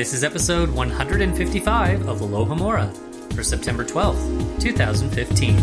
This is episode 155 of Alohomora for September 12th, 2015.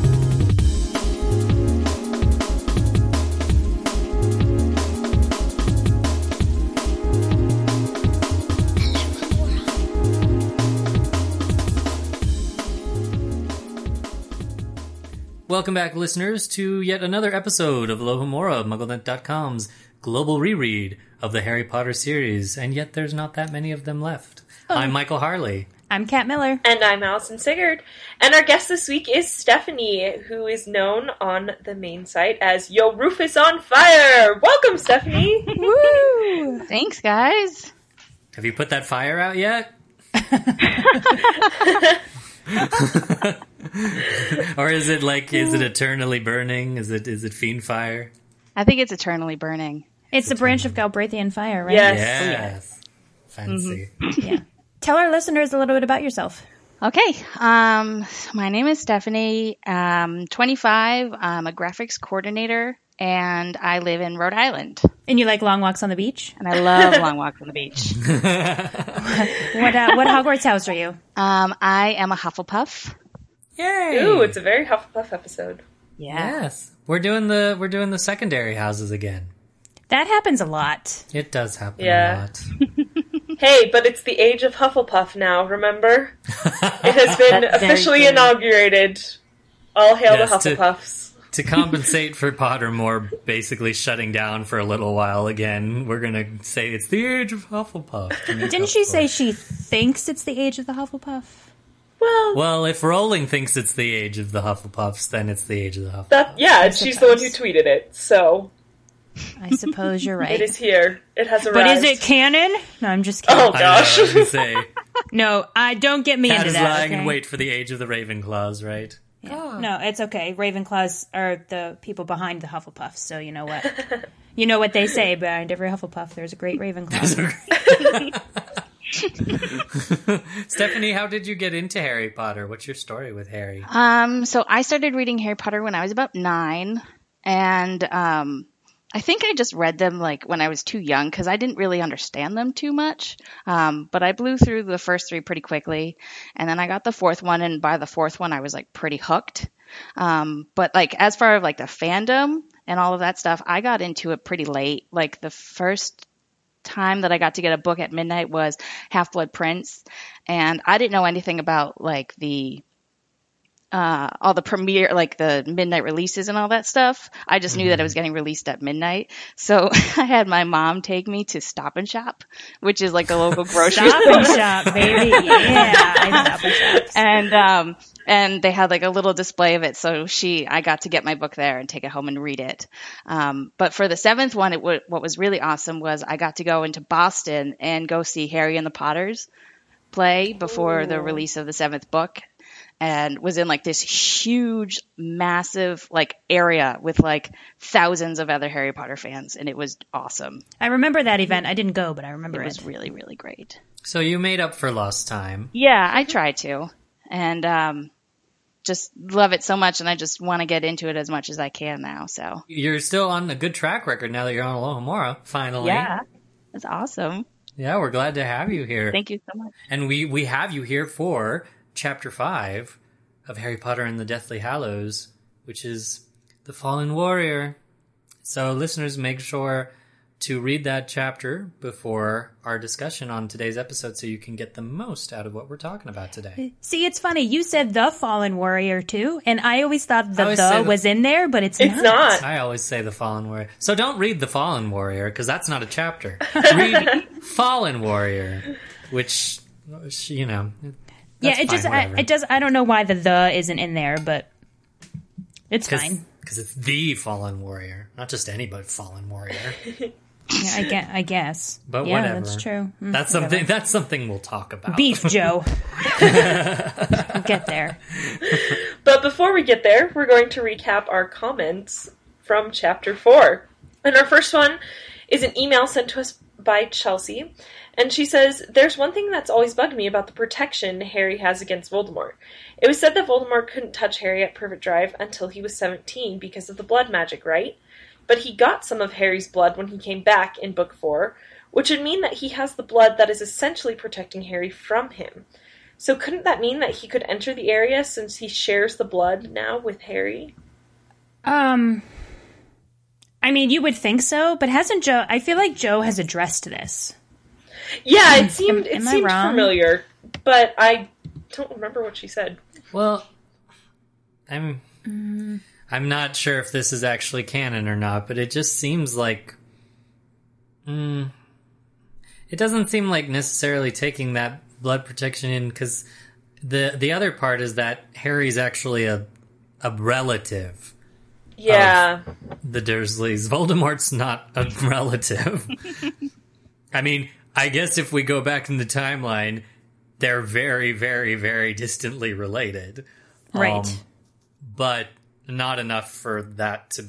Welcome back, listeners, to yet another episode of Alohomora, MuggleNet.com's global reread of the Harry Potter series, and yet there's not that many of them left. Oh. I'm Michael Harle. I'm Kat Miller. And I'm Allison Siggard. And our guest this week is Stephanie, who is known on the main site as Yo Rufus on Fire. Welcome, Stephanie. Woo! Thanks, guys. Have you put that fire out yet? or is it like is it eternally burning? Is it is it Fiendfyre? I think it's eternally burning. It's the branch of Gubraithian fire, right? Yes. Yes. Fancy. Yeah. Tell our listeners a little bit about yourself. Okay. Um, so my name is Stephanie. Um, 25. I'm a graphics coordinator, and I live in Rhode Island. And you like long walks on the beach? And I love long walks on the beach. What uh, what Hogwarts house are you? Um, I am a Hufflepuff. Yay! Ooh, it's a very Hufflepuff episode. yes. We're doing the we're doing the secondary houses again. That happens a lot. It does happen Yeah. a lot. Hey, but it's the age of Hufflepuff now, remember? it has been officially true. inaugurated. All hail Yes, the Hufflepuffs. to compensate for Pottermore basically shutting down for a little while again, we're gonna say it's the age of Hufflepuff. Didn't up she say she thinks it's the age of the Hufflepuff? Well, Well, if Rowling thinks it's the age of the Hufflepuffs, then it's the age of the Hufflepuffs. that yeah, and she's the one who tweeted it, so I suppose you're right. it is here. It has a but is it canon? No, I'm just kidding. Oh I know, gosh. I was gonna say, No, I don't get me Cat into is that. lying okay? in wait for the age of the Ravenclaws, right? No, it's okay. Ravenclaws are the people behind the Hufflepuffs, so you know what. you know what they say behind every Hufflepuff. There's a great Ravenclaw. Stephanie, how did you get into Harry Potter? What's your story with Harry? Um, so I started reading Harry Potter when I was about nine, and um, I think I just read them like when I was too young because I didn't really understand them too much. Um, but I blew through the first three pretty quickly, and then I got the fourth one, and by the fourth one, I was like pretty hooked. Um, but like as far as like the fandom and all of that stuff, I got into it pretty late. Like the first time that I got to get a book at midnight was Half Blood Prince, and I didn't know anything about like the uh, all the premiere, like the midnight releases and all that stuff. I just knew that it was getting released at midnight. So I had my mom take me to Stop and Shop, which is like a local grocery Stop store. and shop, baby. Yeah, I stop and. And, um, and they had like a little display of it. So she, I got to get my book there and take it home and read it. Um, but for the seventh one, it w- what was really awesome was I got to go into Boston and go see Harry and the Potters play before the release of the seventh book and was in like this huge massive like area with like thousands of other Harry Potter fans and it was awesome. I remember that event. I didn't go, but I remember It it. was really really great. So you made up for lost time. Yeah, I try to. And um just love it so much and I just want to get into it as much as I can now. So You're still on a good track record now that you're on Alohomora, finally. Yeah. That's awesome. Yeah, we're glad to have you here. Thank you so much. And we we have you here for chapter 5 of Harry Potter and the Deathly Hallows, which is The Fallen Warrior. So listeners, make sure to read that chapter before our discussion on today's episode so you can get the most out of what we're talking about today. See, it's funny. You said the Fallen Warrior too, and I always thought I the always the the- was in there, but it's, It's not. I always say the Fallen Warrior. So don't read the Fallen Warrior because that's not a chapter. Read Fallen Warrior, which you know. Yeah, that's it just I, it does. I don't know why the the isn't in there, but it's fine. because it's the Fallen Warrior, not just anybody Fallen Warrior. Yeah, I guess. I guess. But yeah, whatever. that's true. Mm, That's whatever. something. That's something we'll talk about. Beef Joe. we'll get there. But before we get there, we're going to recap our comments from chapter 4. And our first one is an email sent to us by Chelsea. And she says, There's one thing that's always bugged me about the protection Harry has against Voldemort. It was said that Voldemort couldn't touch Harry at Privet Drive until he was 17 because of the blood magic, right? But he got some of Harry's blood when he came back in Book 4, which would mean that he has the blood that is essentially protecting Harry from him. So couldn't that mean that he could enter the area since he shares the blood now with Harry? Um, I mean, you would think so, but hasn't Joe? I feel like Joe has addressed this. Yeah, it seemed Am- it am I seemed familiar, but I don't remember what she said. Well, I'm. I'm not sure if this is actually canon or not, but it just seems like. Mm, it doesn't seem like necessarily taking that blood protection in because the the other part is that Harry's actually a a relative. Yeah. the Dursleys. Voldemort's not a relative. I mean, I guess if we go back in the timeline, they're very, very, very distantly related. Right. Um, but not enough for that to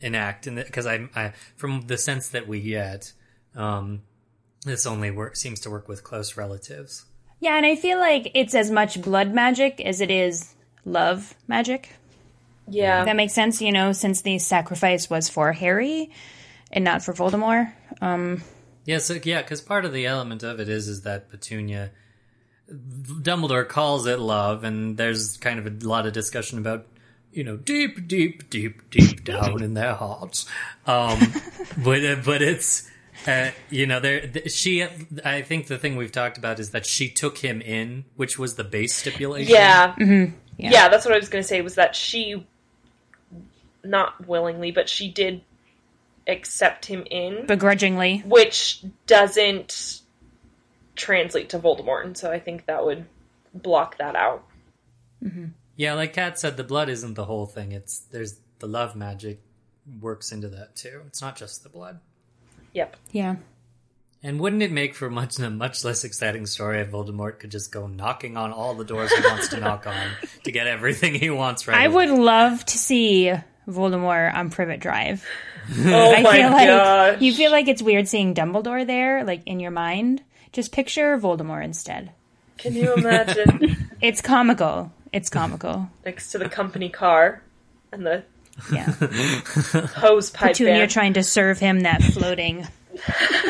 enact. And because I, I, from the sense that we get, um, this only work seems to work with close relatives. Yeah, and I feel like it's as much blood magic as it is love magic. Yeah. If that makes sense, you know, since the sacrifice was for Harry and not for Voldemort. Um, Yeah, so yeah, because part of the element of it is is that Petunia, Dumbledore calls it love, and there's kind of a lot of discussion about you know deep, deep, deep, deep down in their hearts. Um, but uh, but it's uh, you know there th- she. I think the thing we've talked about is that she took him in, which was the base stipulation. Yeah. Yeah. yeah. that's what I was going to say was that she not willingly, but she did accept him in, begrudgingly. which doesn't translate to Voldemort, and so I think that would block that out. Mm-hmm. Yeah, like Kat said, the blood isn't the whole thing. It's there's the love magic works into that too. It's not just the blood. Yep. Yeah. And wouldn't it make for much a much less exciting story if Voldemort could just go knocking on all the doors he wants to knock on to get everything he wants right I away? would love to see Voldemort on Privet Drive. Oh I my feel like gosh. you feel like it's weird seeing Dumbledore there, like in your mind. Just picture Voldemort instead. Can you imagine It's comical. It's comical. next to the company car and the Yeah. hose pipe Petunia band? trying to serve him that floating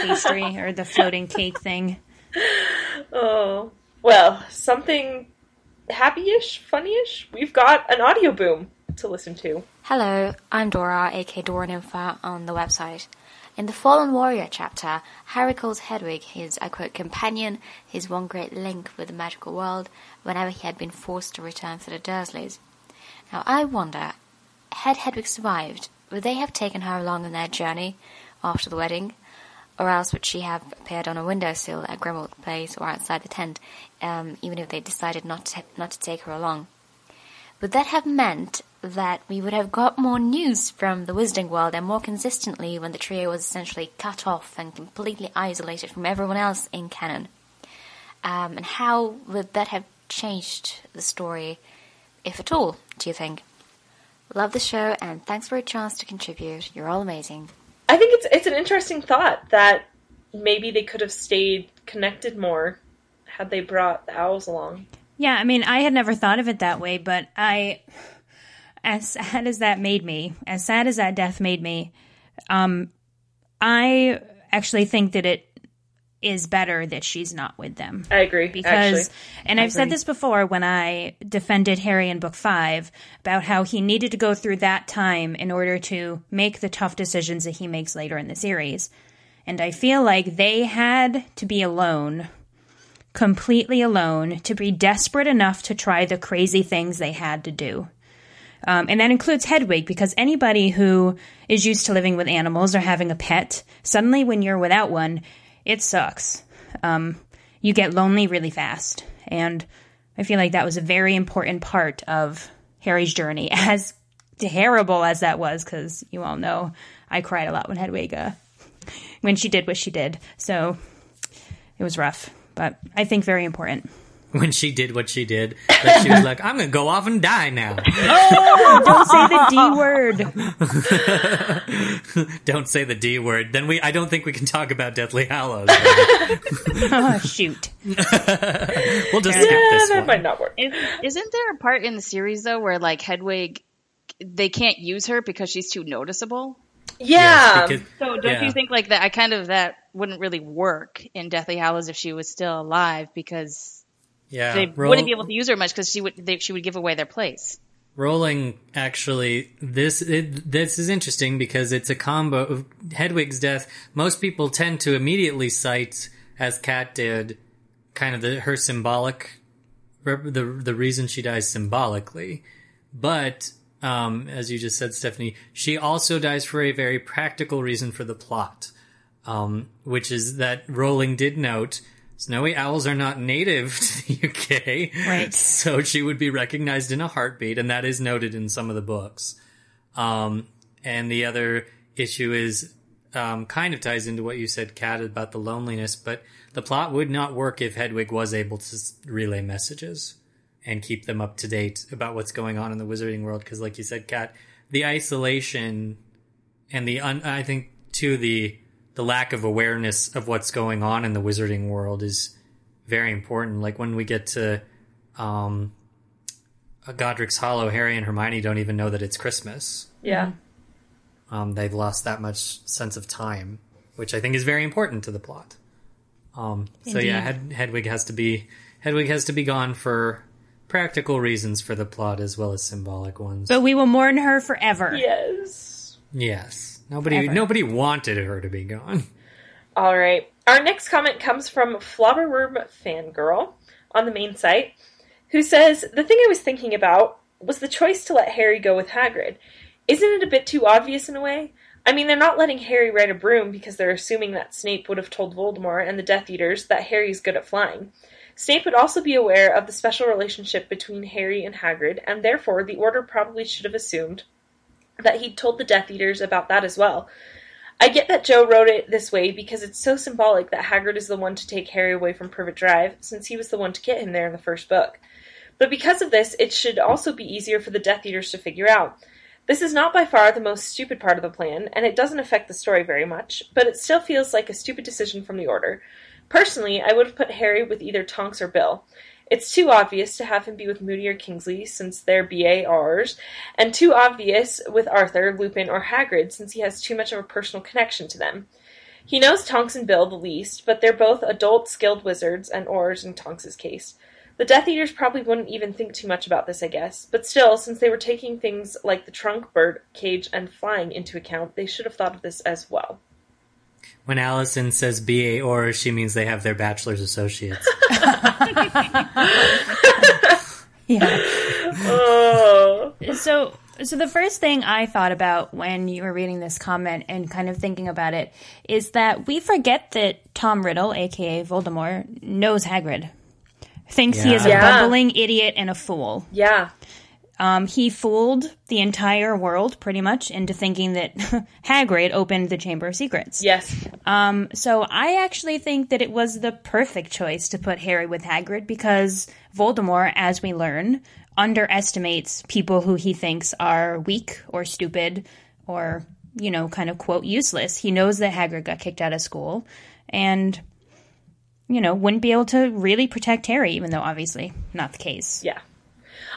pastry or the floating cake thing. Oh, well, something happy-ish, funny-ish. We've got an audioBoom to listen to. Hello, I'm Dora, aka Dora Nympha, on the website. In the Fallen Warrior chapter, Harry calls Hedwig his, I quote, companion, his one great link with the magical world, whenever he had been forced to return to the Dursleys. Now, I wonder, had Hedwig survived, would they have taken her along on their journey after the wedding? Or else would she have appeared on a windowsill at Grimmauld Place or outside the tent, um, even if they decided not to, not to take her along? Would that have meant that we would have got more news from the Wizarding World and more consistently when the trio was essentially cut off and completely isolated from everyone else in canon? Um, and how would that have changed the story, if at all, do you think? Love the show and thanks for a chance to contribute. You're all amazing. I think it's it's an interesting thought that maybe they could have stayed connected more had they brought the owls along. Yeah, I mean, I had never thought of it that way, but I, as sad as that made me, as sad as that death made me, um, I actually think that it is better that she's not with them. I agree. Because, actually. and I I've said this before when I defended Harry in book five about how he needed to go through that time in order to make the tough decisions that he makes later in the series. And I feel like they had to be alone, completely alone, to be desperate enough to try the crazy things they had to do. Um, and that includes Hedwig, because anybody who is used to living with animals or having a pet, suddenly when you're without one, it sucks. Um, you get lonely really fast. And I feel like that was a very important part of Harry's journey, as terrible as that was, because you all know I cried a lot when Hedwig, uh, when she did what she did. So it was rough, but I think very important. When she did what she did, that she was like, "I'm gonna go off and die now." Oh, don't say the D word. don't say the D word. Then we. I don't think we can talk about Deathly Hallows. oh, shoot. we'll just yeah, skip this that one. might not work. Isn't there a part in the series though where like Hedwig, they can't use her because she's too noticeable? Yeah. because- So don't yeah. you think like that? I kind of that wouldn't really work in Deathly Hallows if she was still alive because Yeah, they Roll- wouldn't be able to use her much because she would they, she would give away their place. Rowling actually this it, this is interesting because it's a combo of Hedwig's death. Most people tend to immediately cite, as Kat did, kind of the her symbolic the the reason she dies symbolically, but um, as you just said, Stephanie, she also dies for a very practical reason for the plot, um, which is that Rowling did note. Snowy owls are not native to the UK. Right. So she would be recognized in a heartbeat, and that is noted in some of the books. Um, and the other issue is um, kind of ties into what you said, Kat, about the loneliness, but the plot would not work if Hedwig was able to relay messages and keep them up to date about what's going on in the wizarding world. Because, like you said, Kat, the isolation and the un- I think too the the lack of awareness of what's going on in the wizarding world is very important. Like when we get to um, Godric's Hollow, Harry and Hermione don't even know that it's Christmas. Yeah. Um, they've lost that much sense of time, which I think is very important to the plot. Um, so yeah, Hed- Hedwig has to be Hedwig has to be gone for practical reasons for the plot as well as symbolic ones. But we will mourn her forever. Yes. yes, nobody Ever. nobody wanted her to be gone. All right. Our next comment comes from Flobberworm Fangirl on the main site, who says the thing I was thinking about was the choice to let Harry go with Hagrid. Isn't it a bit too obvious in a way? I mean, they're not letting Harry ride a broom because they're assuming that Snape would have told Voldemort and the Death Eaters that Harry's good at flying. Snape would also be aware of the special relationship between Harry and Hagrid, and therefore the Order probably should have assumed that he'd told the Death Eaters about that as well. I get that Joe wrote it this way because it's so symbolic that Hagrid is the one to take Harry away from Privet Drive, since he was the one to get him there in the first book. But because of this, it should also be easier for the Death Eaters to figure out. This is not by far the most stupid part of the plan, and it doesn't affect the story very much, but it still feels like a stupid decision from the Order. Personally, I would have put Harry with either Tonks or Bill. It's too obvious to have him be with Moody or Kingsley, since they're BARs, and too obvious with Arthur, Lupin, or Hagrid, since he has too much of a personal connection to them. He knows Tonks and Bill the least, but they're both adult, skilled wizards, and Aurors in Tonks's case. The Death Eaters probably wouldn't even think too much about this, I guess, but still, since they were taking things like the trunk, bird, cage, and flying into account, they should have thought of this as well. When Allison says BA or, she means they have their bachelor's associates. Yeah. Oh. So, so the first thing I thought about when you were reading this comment and kind of thinking about it is that we forget that Tom Riddle, aka Voldemort, knows Hagrid. Thinks he is a Yeah. bumbling idiot and a fool. Yeah. Um, he fooled the entire world pretty much into thinking that Hagrid opened the Chamber of Secrets. Yes. Um, so I actually think that it was the perfect choice to put Harry with Hagrid because Voldemort, as we learn, underestimates people who he thinks are weak or stupid or, you know, kind of quote useless. He knows that Hagrid got kicked out of school and, you know, wouldn't be able to really protect Harry, even though obviously not the case. Yeah.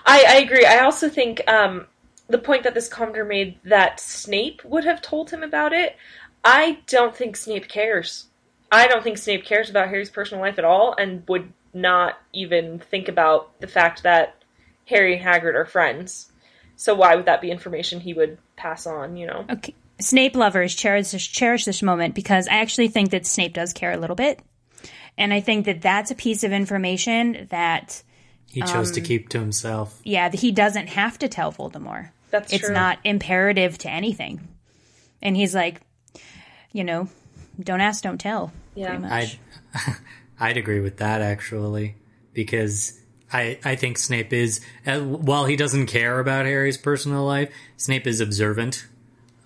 I, I agree. I also think um, the point that this commenter made that Snape would have told him about it, I don't think Snape cares. I don't think Snape cares about Harry's personal life at all and would not even think about the fact that Harry and Hagrid are friends. So why would that be information he would pass on, you know? Okay. Snape lovers cherish this, cherish this moment because I actually think that Snape does care a little bit. And I think that that's a piece of information that, He chose to Um, keep to himself. yeah, he doesn't have to tell Voldemort. That's it's true. not imperative to anything. And he's like, you know, don't ask, don't tell. Yeah. Much. I'd I'd agree with that actually because I I think Snape is uh, while he doesn't care about Harry's personal life, Snape is observant.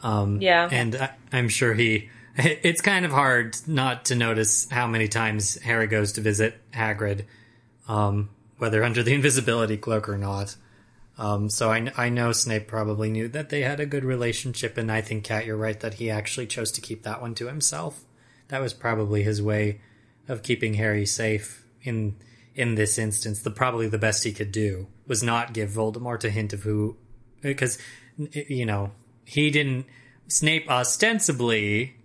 Um, Yeah. and I, I'm sure he. It's kind of hard not to notice how many times Harry goes to visit Hagrid, um, whether under the invisibility cloak or not. Um, so I, I know Snape probably knew that they had a good relationship, and I think Kat, you're right that he actually chose to keep that one to himself. That was probably his way of keeping Harry safe in in this instance. The probably the best he could do was not give Voldemort a hint of who, because you know he didn't. Snape ostensibly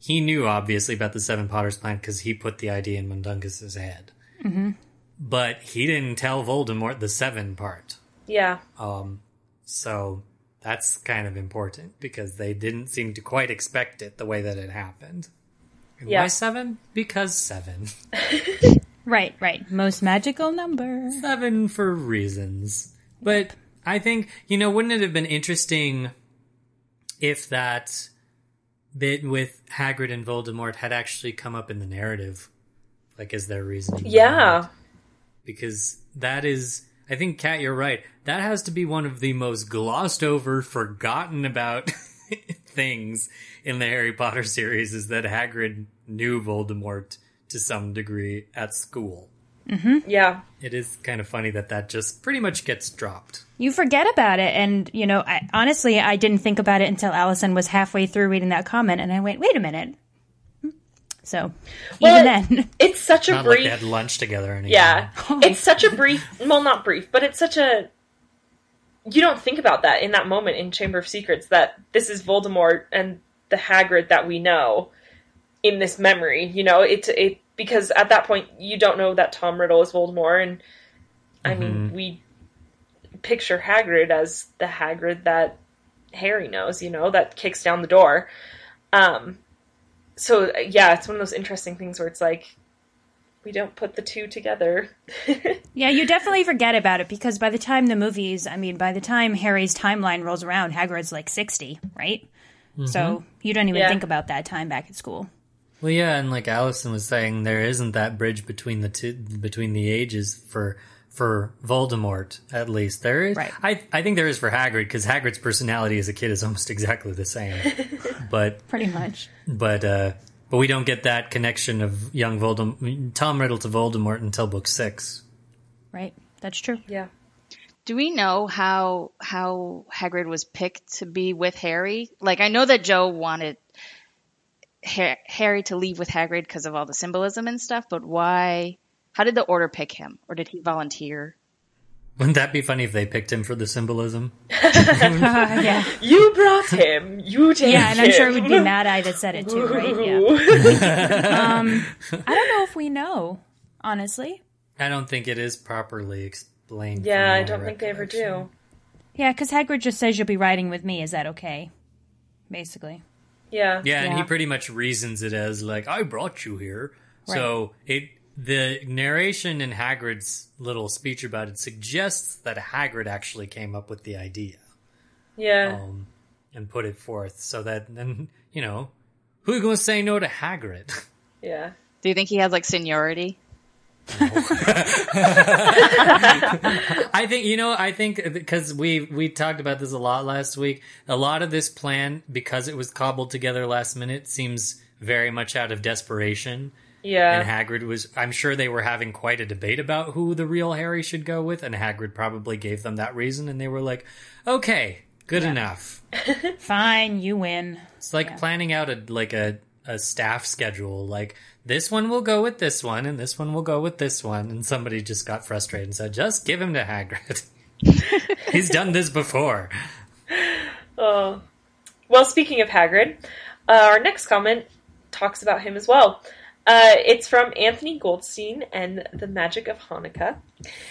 he knew obviously about the Seven Potters plan because he put the idea in Mundungus's head, hmm but he didn't tell Voldemort the seven part. Yeah. Um, so that's kind of important because they didn't seem to quite expect it the way that it happened. And Yeah. Why seven? Because seven. Right, right. Most magical number. Seven for reasons. But I think, you know, wouldn't it have been interesting if that bit with Hagrid and Voldemort had actually come up in the narrative? Like, as their reasoning? Yeah. Because that is I think Kat you're right. That has to be one of the most glossed over, forgotten about things in the Harry Potter series is that Hagrid knew Voldemort to some degree at school. hmm Yeah. It is kind of funny that that just pretty much gets dropped. You forget about it, and you know, I, honestly, I didn't think about it until Allison was halfway through reading that comment, and I went, "Wait a minute." So, Well, even then, It's such a Not like brief they had lunch together anymore. Yeah. It's such a brief, well, not brief, but it's such a. You don't think about that in that moment in Chamber of Secrets that this is Voldemort and the Hagrid that we know in this memory. You know, it's it because at that point you don't know that Tom Riddle is Voldemort, and I mean Mhm. we picture Hagrid as the Hagrid that Harry knows. You know, that kicks down the door. Um. So yeah, it's one of those interesting things where it's like we don't put the two together. yeah, you definitely forget about it because by the time the movies, I mean, by the time Harry's timeline rolls around, Hagrid's like sixty, right? So Mhm. you don't even Yeah. think about that time back at school. Well, yeah, and like Allison was saying, there isn't that bridge between the two, between the ages for for Voldemort. At least there is. Right. I I think there is for Hagrid because Hagrid's personality as a kid is almost exactly the same. but Pretty much. but uh, but we don't get that connection of young Voldemort, Tom Riddle to Voldemort until book six. Right. That's true. Yeah. Do we know how how Hagrid was picked to be with Harry? Like I know that Joe wanted Ha- Harry to leave with Hagrid because of all the symbolism and stuff, but why? How did the Order pick him, or did he volunteer? Wouldn't that be funny if they picked him for the symbolism? yeah. You brought him. You take Yeah, and I'm sure it would be him. Mad Eye that said it too, right? Yeah. um, I don't know if we know, honestly. I don't think it is properly explained. Yeah, I don't think they ever do. Yeah, because Hagrid just says you'll be riding with me. Is that okay? Basically. Yeah. Yeah, and he pretty much reasons it as like, "I brought you here." Right. So it the narration in Hagrid's little speech about it suggests that Hagrid actually came up with the idea Yeah. um, and put it forth, so that then you know who's going to say no to Hagrid? Yeah. Do you think he has like seniority? I think you know. I think because we we talked about this a lot last week. A lot of this plan, because it was cobbled together last minute, seems very much out of desperation. Yeah. And Hagrid was. I'm sure they were having quite a debate about who the real Harry should go with, and Hagrid probably gave them that reason, and they were like, "Okay, good enough." Fine, you win. It's like planning out a like a a staff schedule. Like this one will go with this one, and this one will go with this one. And somebody just got frustrated and said, "Just give him to Hagrid. He's done this before." Oh. Well, speaking of Hagrid, Uh, our next comment talks about him as well. Uh, it's from Anthony Goldstein and the Magic of Hanukkah,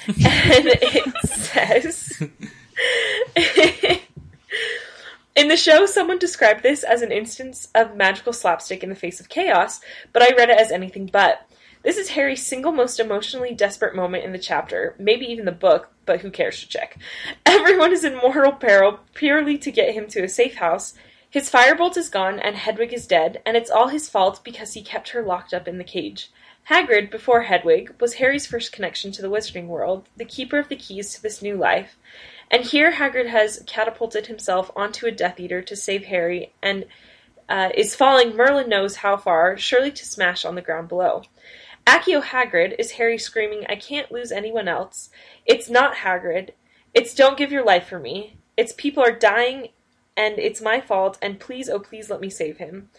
and it says. In the show, someone described this as an instance of magical slapstick in the face of chaos, but I read it as anything but. This is Harry's single most emotionally desperate moment in the chapter, maybe even the book, but who cares to check. Everyone is in mortal peril purely to get him to a safe house. His firebolt is gone, and Hedwig is dead, and it's all his fault because he kept her locked up in the cage. Hagrid, before Hedwig, was Harry's first connection to the wizarding world, the keeper of the keys to this new life. And here Hagrid has catapulted himself onto a Death Eater to save Harry, and uh, is falling Merlin knows how far, surely to smash on the ground below. Accio Hagrid is Harry screaming, I can't lose anyone else. It's not Hagrid. It's don't give your life for me. It's people are dying and it's my fault, and please, oh please let me save him.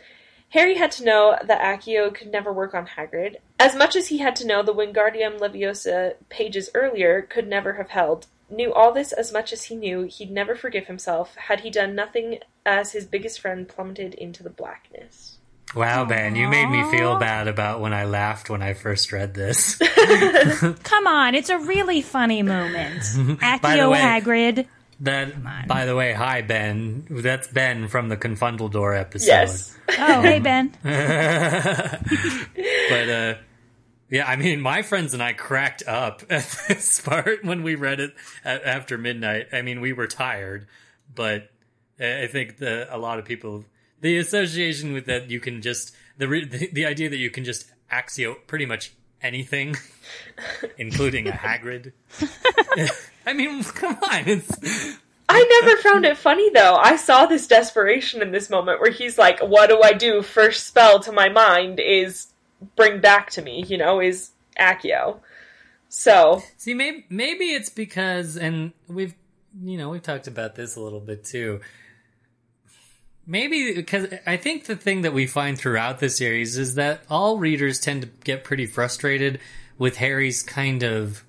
Harry had to know that Accio could never work on Hagrid, as much as he had to know the Wingardium Leviosa pages earlier could never have held. Knew all this as much as he knew he'd never forgive himself had he done nothing as his biggest friend plummeted into the blackness. Wow, Ben, you made me feel bad about when I laughed when I first read this. Come on, it's a really funny moment. By the Accio way- Hagrid. That, by the way, hi Ben. That's Ben from the Confundeldor episode. Yes. Oh, hey, Ben. but uh, yeah, I mean, my friends and I cracked up at this part when we read it a- after midnight. I mean, we were tired, but I I think the a lot of people the association with that you can just the the, the idea that you can just Accio pretty much anything, including a Hagrid. I mean, come on, it's I never found it funny though. I saw this desperation in this moment where he's like, "What do I do? First spell to my mind is bring back to me." You know, is Accio. So See, maybe maybe it's because, and we've you know we've talked about this a little bit too. Maybe because I think the thing that we find throughout the series is that all readers tend to get pretty frustrated with Harry's kind of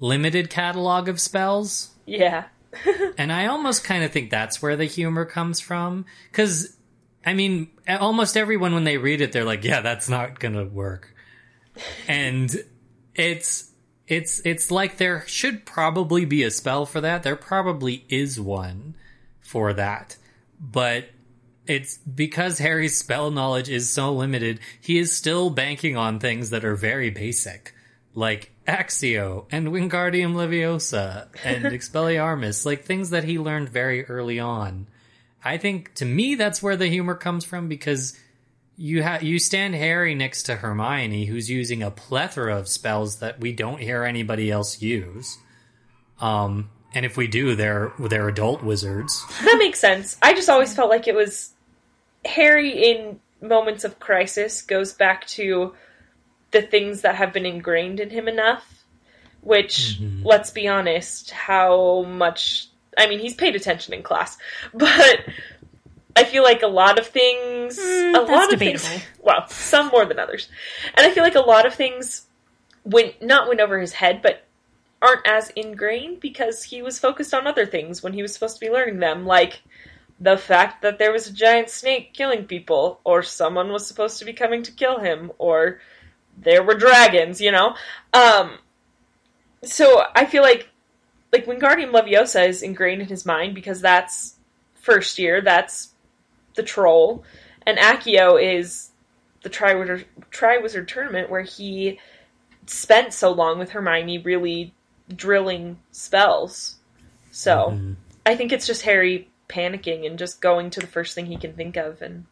limited catalog of spells. yeah, and I almost kind of think that's where the humor comes from. Because, I mean, almost everyone, when they read it, they're like, yeah, that's not going to work. And it's, it's, it's like there should probably be a spell for that. There probably is one for that. But it's because Harry's spell knowledge is so limited, he is still banking on things that are very basic. Like Accio and Wingardium Leviosa and Expelliarmus, like things that he learned very early on. I think to me that's where the humor comes from because you ha- you stand Harry next to Hermione, who's using a plethora of spells that we don't hear anybody else use. Um, and if we do, they're they're adult wizards. that makes sense. I just always felt like it was Harry in moments of crisis goes back to the things that have been ingrained in him enough. Which, mm-hmm. let's be honest, how much. I mean, he's paid attention in class, but I feel like a lot of things. Mm, a lot of debatable. things. Well, some more than others. And I feel like a lot of things went. Not went over his head, but aren't as ingrained because he was focused on other things when he was supposed to be learning them, like the fact that there was a giant snake killing people, or someone was supposed to be coming to kill him, or there were dragons, you know? Um, so I feel like, like Wingardium Leviosa is ingrained in his mind because that's first year, that's the troll, and Accio is the Triwizard, Triwizard Tournament where he spent so long with Hermione really drilling spells. So I think it's just Harry panicking and just going to the first thing he can think of and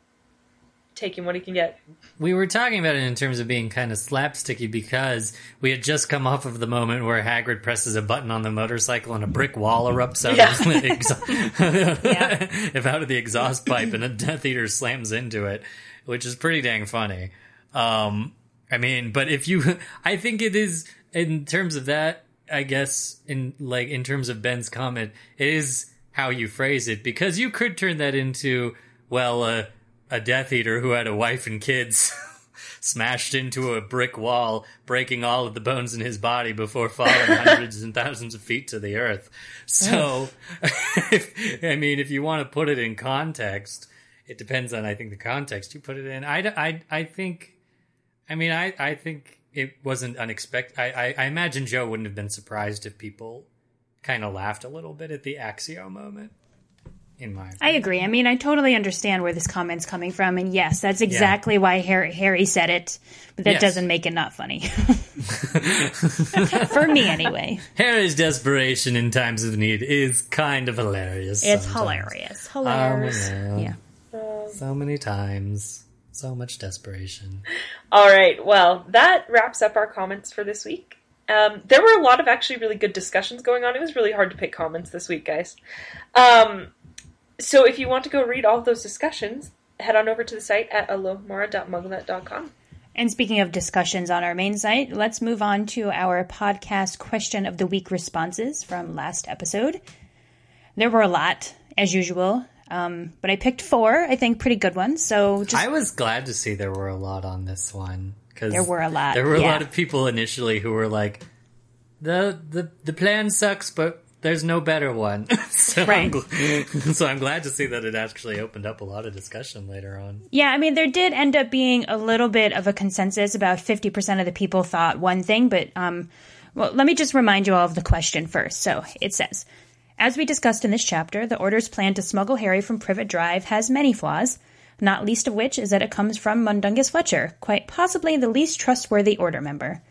taking what he can get. We were talking about it in terms of being kind of slapsticky because we had just come off of the moment where Hagrid presses a button on the motorcycle and a brick wall erupts out, Yeah. of, the exha- out of the exhaust pipe and the Death Eater slams into it, which is pretty dang funny. Um, I mean, but if you, I think it is in terms of that. I guess in like in terms of Ben's comment, it is how you phrase it because you could turn that into well, uh, a Death Eater who had a wife and kids smashed into a brick wall, breaking all of the bones in his body before falling hundreds and thousands of feet to the earth. So, if, I mean, if you want to put it in context, it depends on I think the context you put it in. I, I, I think, I mean, I, I think it wasn't unexpected. I, I, I imagine Joe wouldn't have been surprised if people kind of laughed a little bit at the Accio moment. In my, I agree. I mean, I totally understand where this comment's coming from, and yes, that's exactly why Harry, Harry said it. But that Yes. doesn't make it not funny. For me, anyway. Harry's desperation in times of need is kind of hilarious. It's sometimes. hilarious. Um, hilarious. Oh, yeah. So many times. So much desperation. All right. Well, that wraps up our comments for this week. Um, there were a lot of actually really good discussions going on. It was really hard to pick comments this week, guys. Um, so if you want to go read all of those discussions, head on over to the site at alohomora.mugglenet.com. And speaking of discussions on our main site, let's move on to our podcast question of the week responses from last episode. There were a lot, as usual, um, but I picked four, I think, pretty good ones. So just I was glad to see there were a lot on this one because There were a lot, There were a yeah. lot of people initially who were like, "the the the plan sucks, but there's no better one." so, I'm gl- so I'm glad to see that it actually opened up a lot of discussion later on. Yeah, I mean, there did end up being a little bit of a consensus. About 50% of the people thought one thing, but, um, well, let me just remind you all of the question first. So it says, as we discussed in this chapter, the Order's plan to smuggle Harry from Privet Drive has many flaws, not least of which is that it comes from Mundungus Fletcher, quite possibly the least trustworthy Order member.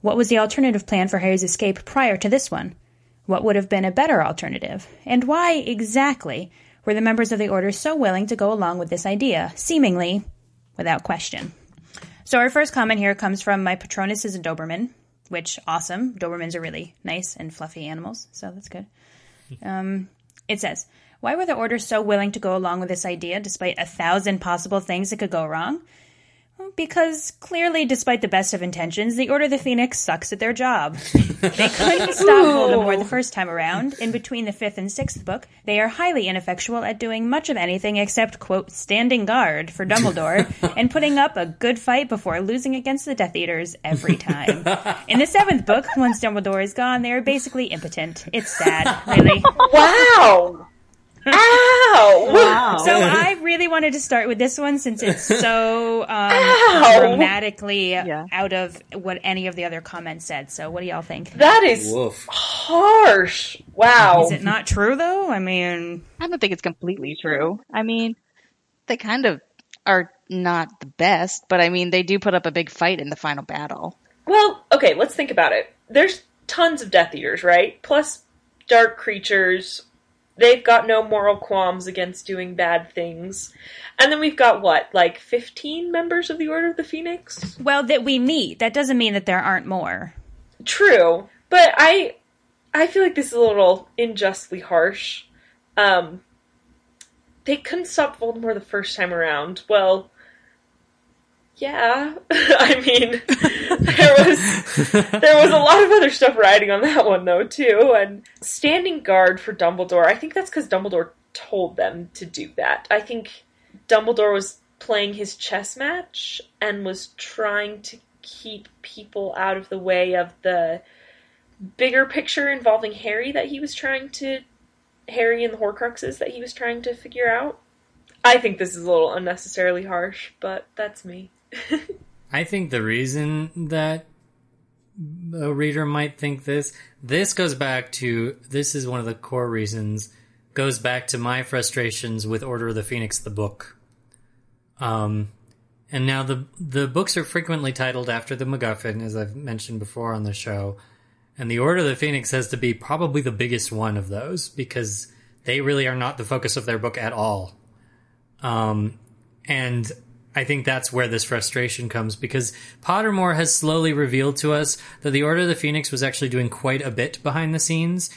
What was the alternative plan for Harry's escape prior to this one? What would have been a better alternative? And why exactly were the members of the Order so willing to go along with this idea, seemingly without question? So, our first comment here comes from my Patronus is a Doberman, which awesome. Dobermans are really nice and fluffy animals, so that's good. Um, it says, Why were the Order so willing to go along with this idea despite a thousand possible things that could go wrong? Well, Because clearly, despite the best of intentions, the Order of the Phoenix sucks at their job. they couldn't stop Voldemort the first time around. In between the fifth and sixth book, they are highly ineffectual at doing much of anything except, quote, standing guard for Dumbledore and putting up a good fight before losing against the Death Eaters every time. In the seventh book, once Dumbledore is gone, they are basically impotent. It's sad, really. Wow! Ow! So I really wanted to start with this one since it's so um, Ow. dramatically out of what any of the other comments said. So what do y'all think? That is harsh. Wow. Is it not true though? I mean, I don't think it's completely true. I mean, they kind of are not the best, but I mean, they do put up a big fight in the final battle. Well, okay, let's think about it. There's tons of Death Eaters, right? Plus dark creatures. They've got no moral qualms against doing bad things. And then we've got what, like 15 members of the Order of the Phoenix? well, that we meet that doesn't mean that there aren't more. True, but I I feel like this is a little unjustly harsh. Um they couldn't stop Voldemort the first time around. Well, yeah. I mean, there was there was a lot of other stuff riding on that one though too, and standing guard for Dumbledore. I think that's because Dumbledore told them to do that. I think Dumbledore was playing his chess match and was trying to keep people out of the way of the bigger picture involving Harry that he was trying to Harry and the Horcruxes that he was trying to figure out. I think this is a little unnecessarily harsh, but that's me. I think the reason that a reader might think this, this goes back to, this is one of the core reasons, goes back to my frustrations with Order of the Phoenix, the book. Um, and now the, the books are frequently titled after the MacGuffin, as I've mentioned before on the show. And the Order of the Phoenix has to be probably the biggest one of those because they really are not the focus of their book at all. Um, and I think that's where this frustration comes because Pottermore has slowly revealed to us that the Order of the Phoenix was actually doing quite a bit behind the scenes,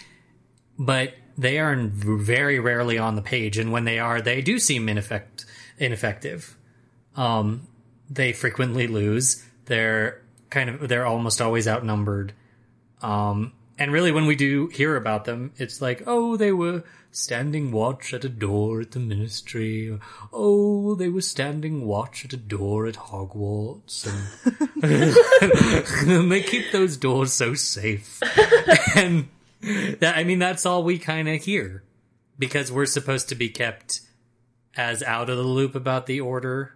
but they are very rarely on the page, and when they are, they do seem ineffect- ineffective. Um, they frequently lose. They're kind of they're almost always outnumbered. Um, and really, when we do hear about them, it's like, oh, they were standing watch at a door at the ministry. Oh, they were standing watch at a door at Hogwarts. And, and they keep those doors so safe. and that, I mean, that's all we kind of hear because we're supposed to be kept as out of the loop about the order.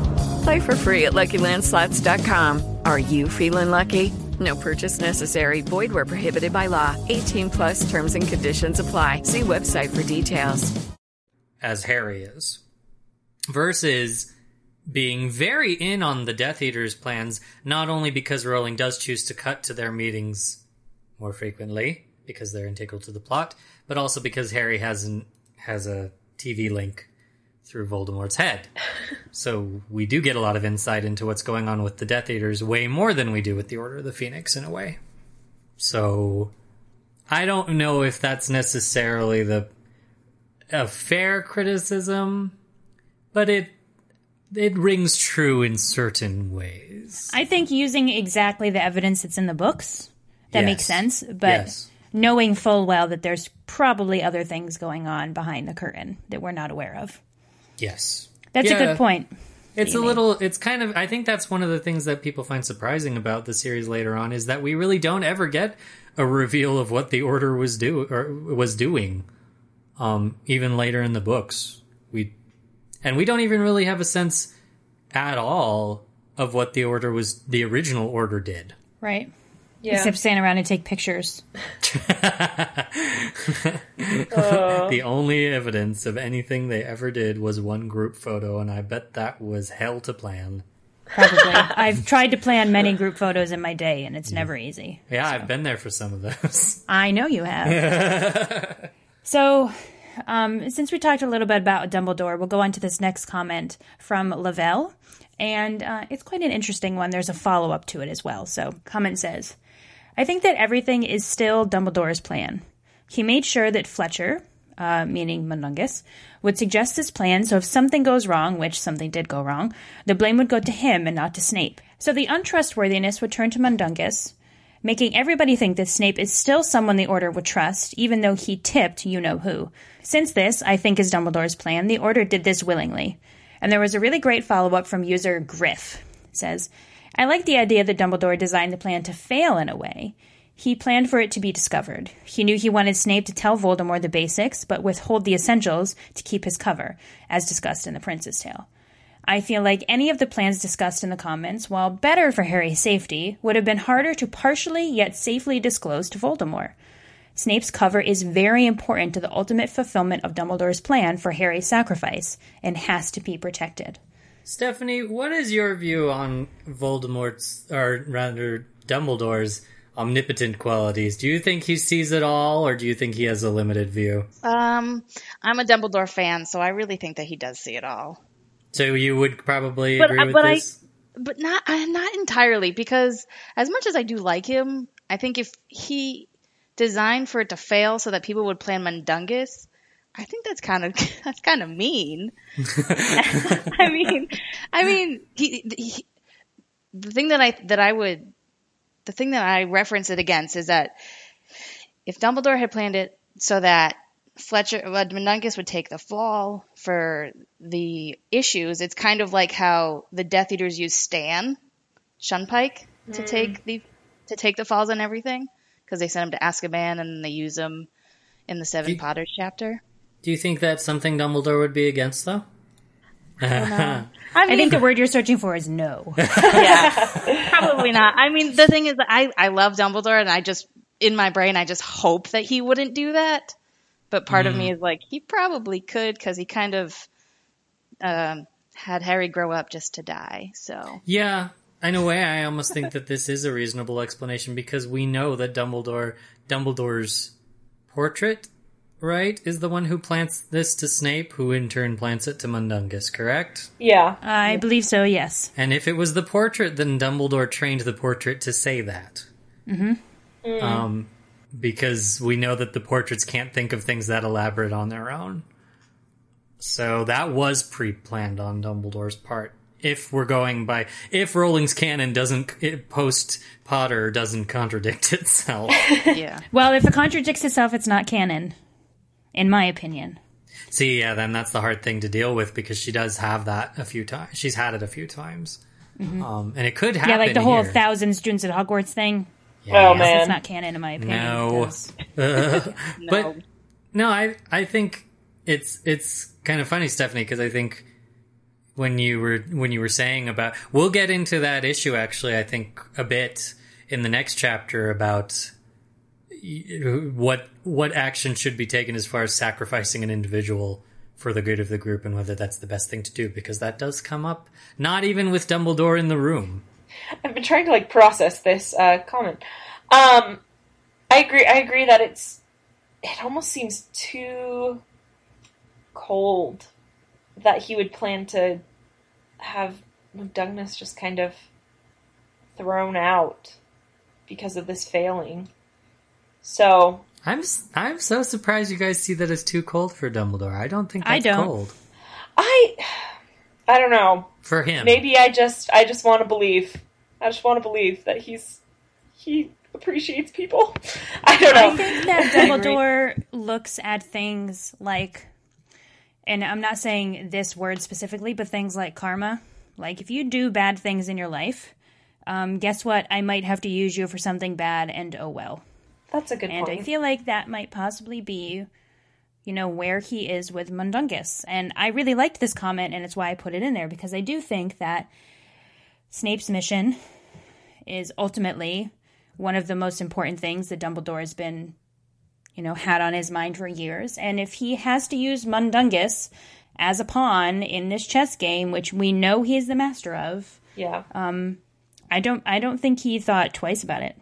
Play for free at LuckyLandSlots.com. Are you feeling lucky? No purchase necessary. Void where prohibited by law. 18 plus terms and conditions apply. See website for details. as Harry is, versus being very in on the Death Eaters' plans, not only because Rowling does choose to cut to their meetings more frequently because they're integral to the plot, but also because Harry has an, has a TV link through Voldemort's head. so we do get a lot of insight into what's going on with the Death Eaters way more than we do with the Order of the Phoenix in a way. So I don't know if that's necessarily the a fair criticism, but it it rings true in certain ways. I think using exactly the evidence that's in the books that Yes. makes sense, but Yes. knowing full well that there's probably other things going on behind the curtain that we're not aware of. Yes. That's a good point. It's that a little it's kind of I think that's one of the things that people find surprising about the series later on is that we really don't ever get a reveal of what the order was do or was doing. Um even later in the books. We and we don't even really have a sense at all of what the order was the original order did. Right. Yeah. Except stand around and take pictures. The only evidence of anything they ever did was one group photo, and I bet that was hell to plan. Probably. I've tried to plan many group photos in my day, and it's never easy. Yeah, I've been there for some of those. I know you have. so, um, since we talked a little bit about Dumbledore, we'll go on to this next comment from Lavelle. And uh, it's quite an interesting one. There's a follow up to it as well. So, comment says I think that everything is still Dumbledore's plan. He made sure that Fletcher, uh, meaning Mundungus, would suggest this plan so if something goes wrong, which something did go wrong, the blame would go to him and not to Snape. So the untrustworthiness would turn to Mundungus, making everybody think that Snape is still someone the Order would trust, even though he tipped you know who. Since this, I think, is Dumbledore's plan, the Order did this willingly. And there was a really great follow up from user Griff. It says, I like the idea that Dumbledore designed the plan to fail in a way. He planned for it to be discovered. He knew he wanted Snape to tell Voldemort the basics, but withhold the essentials to keep his cover, as discussed in The Prince's Tale. I feel like any of the plans discussed in the comments, while better for Harry's safety, would have been harder to partially yet safely disclose to Voldemort. Snape's cover is very important to the ultimate fulfillment of Dumbledore's plan for Harry's sacrifice and has to be protected. Stephanie, what is your view on Voldemort's, or rather, Dumbledore's omnipotent qualities? Do you think he sees it all, or do you think he has a limited view? Um, I'm a Dumbledore fan, so I really think that he does see it all. So you would probably But- agree with but I- this? but not uh, not entirely because as much as I do like him, I think if he designed for it to fail so that people would plan Mundungus, I think that's kind of that's kind of mean. I mean, I mean, he, he, the thing that I that I would the thing that I reference it against is that if Dumbledore had planned it so that Fletcher, well, Mundungus would take the fall for the issues. It's kind of like how the Death Eaters use Stan Shunpike to Mm. take the to take the falls and everything because they sent him to Azkaban and then they use him in the Seven Potters chapter. Do you think that's something Dumbledore would be against, though? know. I, think the word you're searching for is no. yeah, probably not. I mean, the thing is, I I love Dumbledore, and I just in my brain, I just hope that he wouldn't do that. But part of Mm. me is like, he probably could because he kind of um, had Harry grow up just to die. So Yeah, in a way, I almost think that this is a reasonable explanation because we know that Dumbledore, Dumbledore's portrait, right, is the one who plants this to Snape, who in turn plants it to Mundungus, correct? Yeah. I believe so, yes. And if it was the portrait, then Dumbledore trained the portrait to say that. Mm-hmm. Um, because we know that the portraits can't think of things that elaborate on their own. So that was pre-planned on Dumbledore's part. If we're going by, if Rowling's canon doesn't post Potter doesn't contradict itself. yeah. Well, if it contradicts itself, it's not canon, in my opinion. See, yeah, then that's the hard thing to deal with because she does have that a few times. She's had it a few times, Mhm. um, and it could happen. yeah, like the whole here. thousand students at Hogwarts thing. Yeah. Oh, man. it's not canon in my opinion. No, because- Uh, but no, I I think it's it's kind of funny, Stephanie, because I think when you were when you were saying about we'll get into that issue actually. I think a bit in the next chapter about y- what what action should be taken as far as sacrificing an individual for the good of the group and whether that's the best thing to do because that does come up not even with Dumbledore in the room. I've been trying to like process this uh, comment. Um, I agree. I agree that it's it almost seems too cold that he would plan to have Douglas just kind of thrown out because of this failing. So I'm s- I'm so surprised you guys see that as too cold for Dumbledore. I don't think that's I don't. cold I I don't know. for him. Maybe I just I just want to believe. I just want to believe that he's he appreciates people. I don't know. I think that Dumbledore looks at things like, and I'm not saying this word specifically, but things like karma. Like if you do bad things in your life, um, guess what? I might have to use you for something bad, and oh well. That's a good and point. I feel like that might possibly be, you know, where he is with Mundungus. And I really liked this comment, and it's why I put it in there because I do think that Snape's mission is ultimately one of the most important things that Dumbledore has been, you know, had on his mind for years. And if he has to use Mundungus as a pawn in this chess game, which we know he is the master of, Yeah. um, I don't, I don't think he thought twice about it.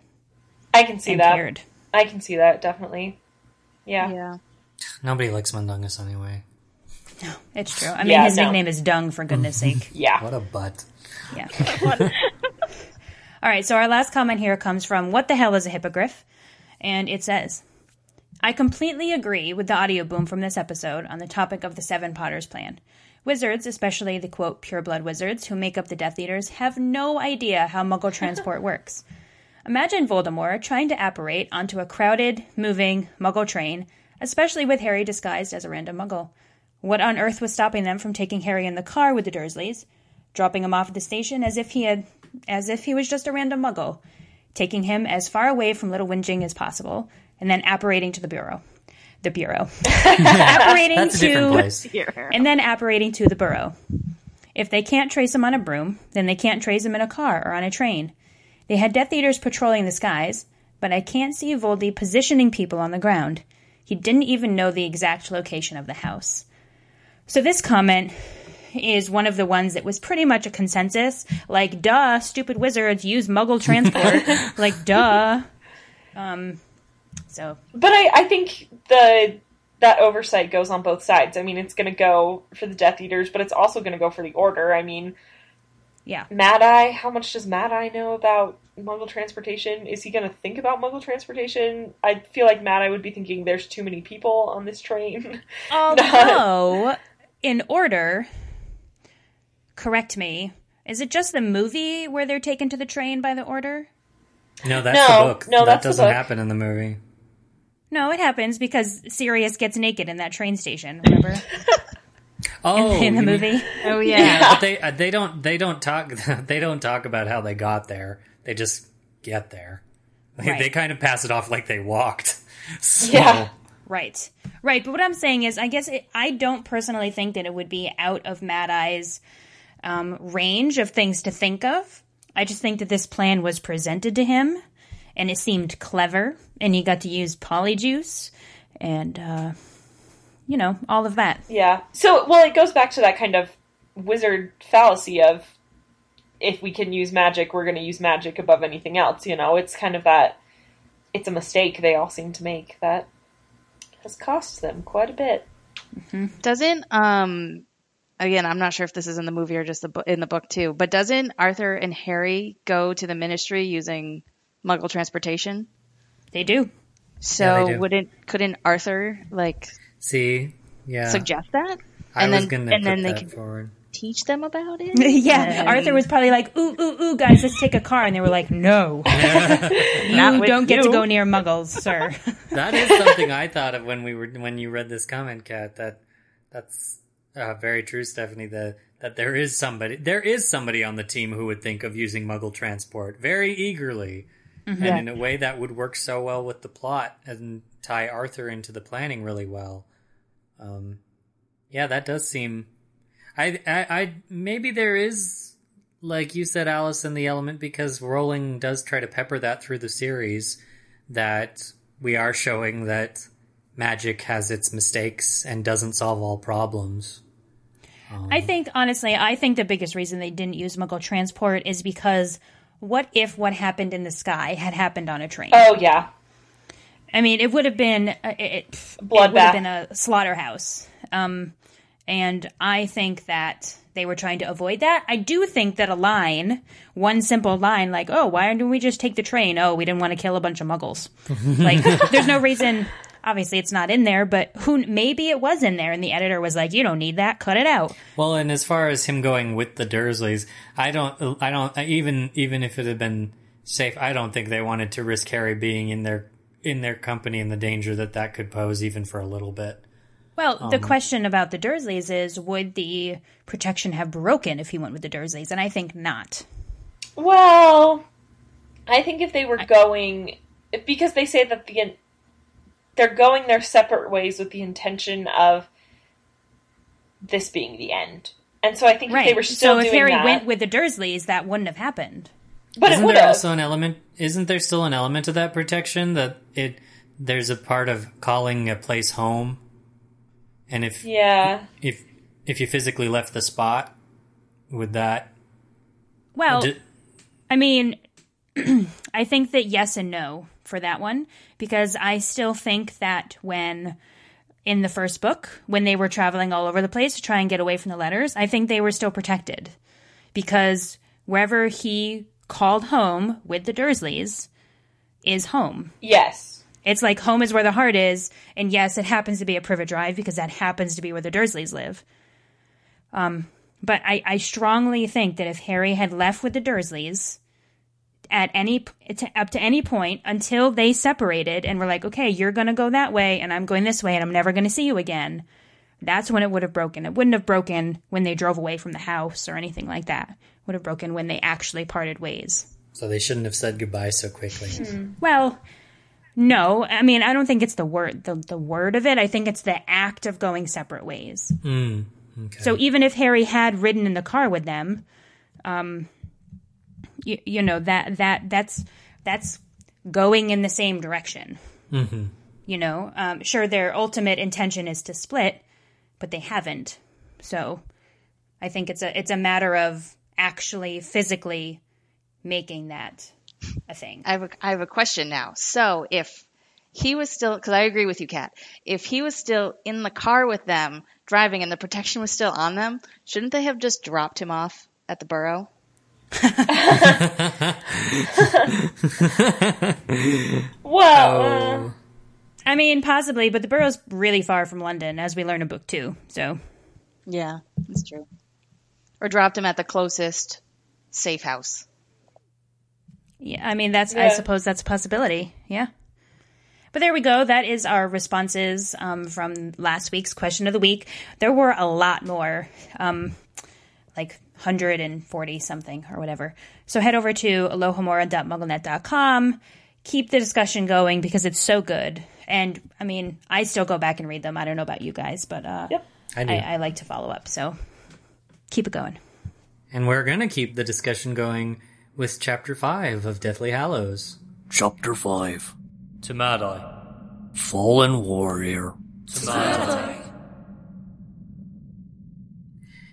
I can see that. cared. I can see that definitely. Yeah. Yeah. Nobody likes Mundungus anyway. No, it's true. I mean, Yeah, his no. nickname is Dung, for goodness sake. Yeah. What a butt. Yeah. All right, so our last comment here comes from What the Hell is a Hippogriff? And it says, I completely agree with the audioBoom from this episode on the topic of the Seven Potters plan. Wizards, especially the quote pureblood wizards who make up the Death Eaters, have no idea how Muggle transport works. Imagine Voldemort trying to apparate onto a crowded, moving Muggle train, especially with Harry disguised as a random Muggle. What on earth was stopping them from taking Harry in the car with the Dursleys, dropping him off at the station as if he had as if he was just a random muggle, taking him as far away from Little Whinging as possible, and then apparating to the bureau. The bureau. apparating to and then apparating to the burrow. If they can't trace him on a broom, then they can't trace him in a car or on a train. They had Death Eaters patrolling the skies, but I can't see Voldy positioning people on the ground. He didn't even know the exact location of the house. So this comment is one of the ones that was pretty much a consensus. Like, duh, stupid wizards use muggle transport. like, duh. Um, so But I, I think the that oversight goes on both sides. I mean, it's going to go for the Death Eaters, but it's also going to go for the Order. I mean, yeah. Mad Eye. How much does Mad Eye know about Muggle transportation? Is he going to think about Muggle transportation? I feel like Mad Eye would be thinking there's too many people on this train. Oh, Although, in order, correct me, is it just the movie where they're taken to the train by the order? No, that's No, the book. no, that that's doesn't book. happen in the movie. No, it happens because Sirius gets naked in that train station. Remember? Oh, in, in the you mean- movie. Oh Yeah, but they uh, they don't they don't talk they don't talk about how they got there. They just get there. They, Right. they kind of pass it off like they walked. So, Yeah. Right. Right. But what I'm saying is, I guess it, I don't personally think that it would be out of Mad Eye's um, range of things to think of. I just think that this plan was presented to him and it seemed clever and he got to use polyjuice and, uh, you know, all of that. Yeah. So, well, it goes back to that kind of wizard fallacy of if we can use magic, we're going to use magic above anything else. You know, it's kind of that. It's a mistake they all seem to make that has cost them quite a bit. Doesn't um again, I'm not sure if this is in the movie or just the bu- in the book too, but doesn't Arthur and Harry go to the ministry using Muggle transportation? They do. So Yeah, they do. wouldn't couldn't Arthur like See, yeah, suggest that? I and was then gonna and then they can forward. teach them about it? yeah, And- Arthur was probably like, "Ooh, ooh, ooh, guys, let's take a car," and they were like, "No, you don't get to go near Muggles, sir." That is something I thought of when we were when you read this comment, Kat. That that's uh, very true, Stephanie. The that there is somebody there is somebody on the team who would think of using Muggle transport very eagerly, Mhm. and Yeah. in a way that would work so well with the plot and tie Arthur into the planning really well. Um, yeah, that does seem. I, I, I maybe there is, like you said, Alice, in the element because Rowling does try to pepper that through the series. That we are showing that magic has its mistakes and doesn't solve all problems. I think honestly, I think the biggest reason they didn't use Muggle transport is because what if what happened in the sky had happened on a train? Oh yeah, I mean, it would have been uh, it, it, it would have been a slaughterhouse. Um, and I think that they were trying to avoid that. I do think that a line, one simple line, like, "Oh, why don't we just take the train?" Oh, we didn't want to kill a bunch of Muggles. like, there's no reason. Obviously, it's not in there, but who? Maybe it was in there, and the editor was like, "You don't need that. Cut it out." Well, and as far as him going with the Dursleys, I don't, I don't, even even if it had been safe, I don't think they wanted to risk Harry being in their in their company and the danger that that could pose, even for a little bit. Well, the Um, question about the Dursleys is would the protection have broken if he went with the Dursleys? And I think not. Well, I think if they were going because they say that the they're going their separate ways with the intention of this being the end. And so I think if they were still so if doing Harry that, went with the Dursleys, that wouldn't have happened. But it isn't would there also an element? Isn't there still an element of that protection that it? There's a part of calling a place home, and if Yeah. if if you physically left the spot, would that? Well, Di- I mean, I think that yes and no for that one because I still think that when in the first book, when they were traveling all over the place to try and get away from the letters, I think they were still protected because wherever he called home with the Dursleys is home. Yes. It's like home is where the heart is, and yes, it happens to be a Privet Drive because that happens to be where the Dursleys live. Um, but I, I strongly think that if Harry had left with the Dursleys at any to, up to any point until they separated and were like, okay, you're going to go that way, and I'm going this way, and I'm never going to see you again. That's when it would have broken. It wouldn't have broken when they drove away from the house or anything like that. It would have broken when they actually parted ways. So they shouldn't have said goodbye so quickly. Well, no, I mean I don't think it's the word the, the word of it. I think it's the act of going separate ways. Mm, okay. So even if Harry had ridden in the car with them, um, you, you know that that that's that's going in the same direction. hmm You know, um, sure their ultimate intention is to split, but they haven't. So I think it's a it's a matter of actually physically making that a thing. I have a, I have a question now. So if he was still, because I agree with you, Kat, if he was still in the car with them driving and the protection was still on them, shouldn't they have just dropped him off at the burrow? Well, uh, I mean, possibly, but the Burrow's really far from London, as we learn in book two. So, Yeah, that's true. Or dropped him at the closest safe house. yeah, I mean, that's I suppose that's a possibility. Yeah. But there we go. That is our responses um, from last week's question of the week. There were a lot more, um, like 140 something or whatever. So head over to alohomora.mugglenet.com. Keep the discussion going because it's so good. And I mean, I still go back and read them. I don't know about you guys, but uh, I. I, I like to follow up. So keep it going. And we're gonna keep the discussion going with chapter five of Deathly Hallows. Chapter 5 To Mad Eye. Fallen Warrior. Mad Eye.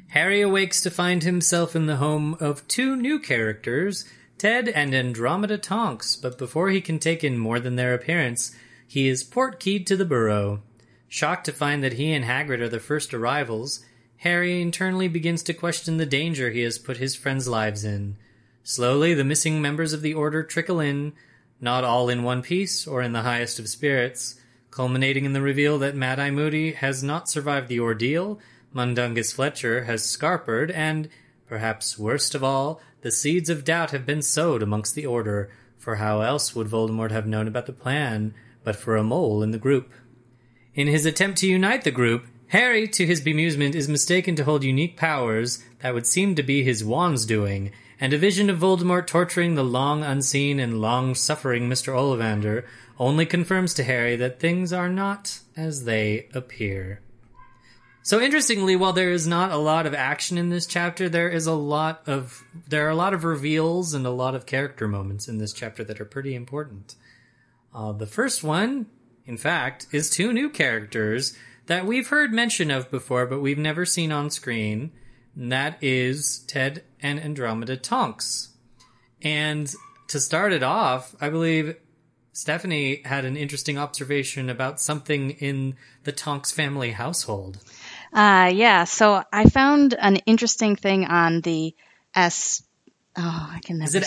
Harry awakes to find himself in the home of two new characters, Ted and Andromeda Tonks, but before he can take in more than their appearance, he is portkeyed to the burrow. Shocked to find that he and Hagrid are the first arrivals, Harry internally begins to question the danger he has put his friends' lives in. Slowly, the missing members of the Order trickle in, not all in one piece or in the highest of spirits, culminating in the reveal that Mad Eye Moody has not survived the ordeal, Mundungus Fletcher has scarpered, and, perhaps worst of all, the seeds of doubt have been sowed amongst the Order, for how else would Voldemort have known about the plan but for a mole in the group? In his attempt to unite the group, Harry, to his bemusement, is mistaken to hold unique powers that would seem to be his wand's doing, and a vision of Voldemort torturing the long unseen and long suffering Mr. Ollivander only confirms to Harry that things are not as they appear. So interestingly, while there is not a lot of action in this chapter, there is a lot of there are a lot of reveals and a lot of character moments in this chapter that are pretty important. Uh, the first one, in fact, is two new characters that we've heard mention of before, but we've never seen on screen. And that is Ted and Andromeda Tonks. And to start it off, I believe Stephanie had an interesting observation about something in the Tonks family household. Uh, yeah, so I found an interesting thing on the S. Oh, I can never Is it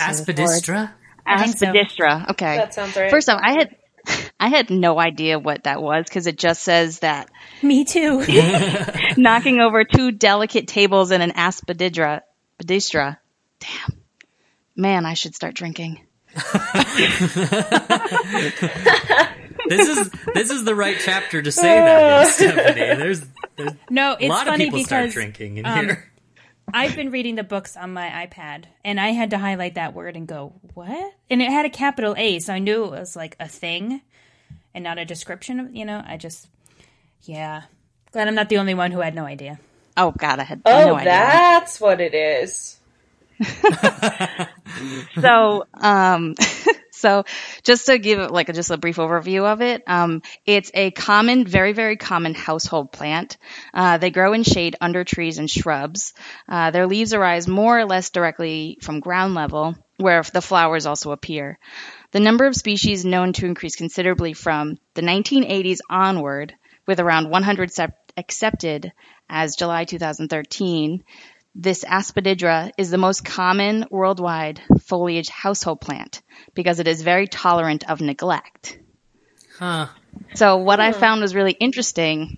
word. Aspidistra? I think so. Aspidistra. Okay, That sounds right. First off, I had I had no idea what that was because it just says that Me too. knocking over two delicate tables in an aspidistra. Aspidistra. Damn, man, I should start drinking. This is this is the right chapter to say that, Stephanie. There's, there's No, a it's lot of funny people start because drinking in um, here. I've been reading the books on my iPad, and I had to highlight that word and go, "What?" And it had a capital A, so I knew it was like a thing, and not a description of. You know, I just, yeah. Glad I'm not the only one who had no idea. Oh God, I had Oh, no idea. that's what it is. so um so just to give like just a brief overview of it um it's a common very very common household plant. Uh, they grow in shade under trees and shrubs. Uh, their leaves arise more or less directly from ground level where the flowers also appear. The number of species known to increase considerably from the 1980s onward with around 100 sep- accepted as july 2013 this aspididra is the most common worldwide foliage household plant because it is very tolerant of neglect. Huh. So what I found was really interesting.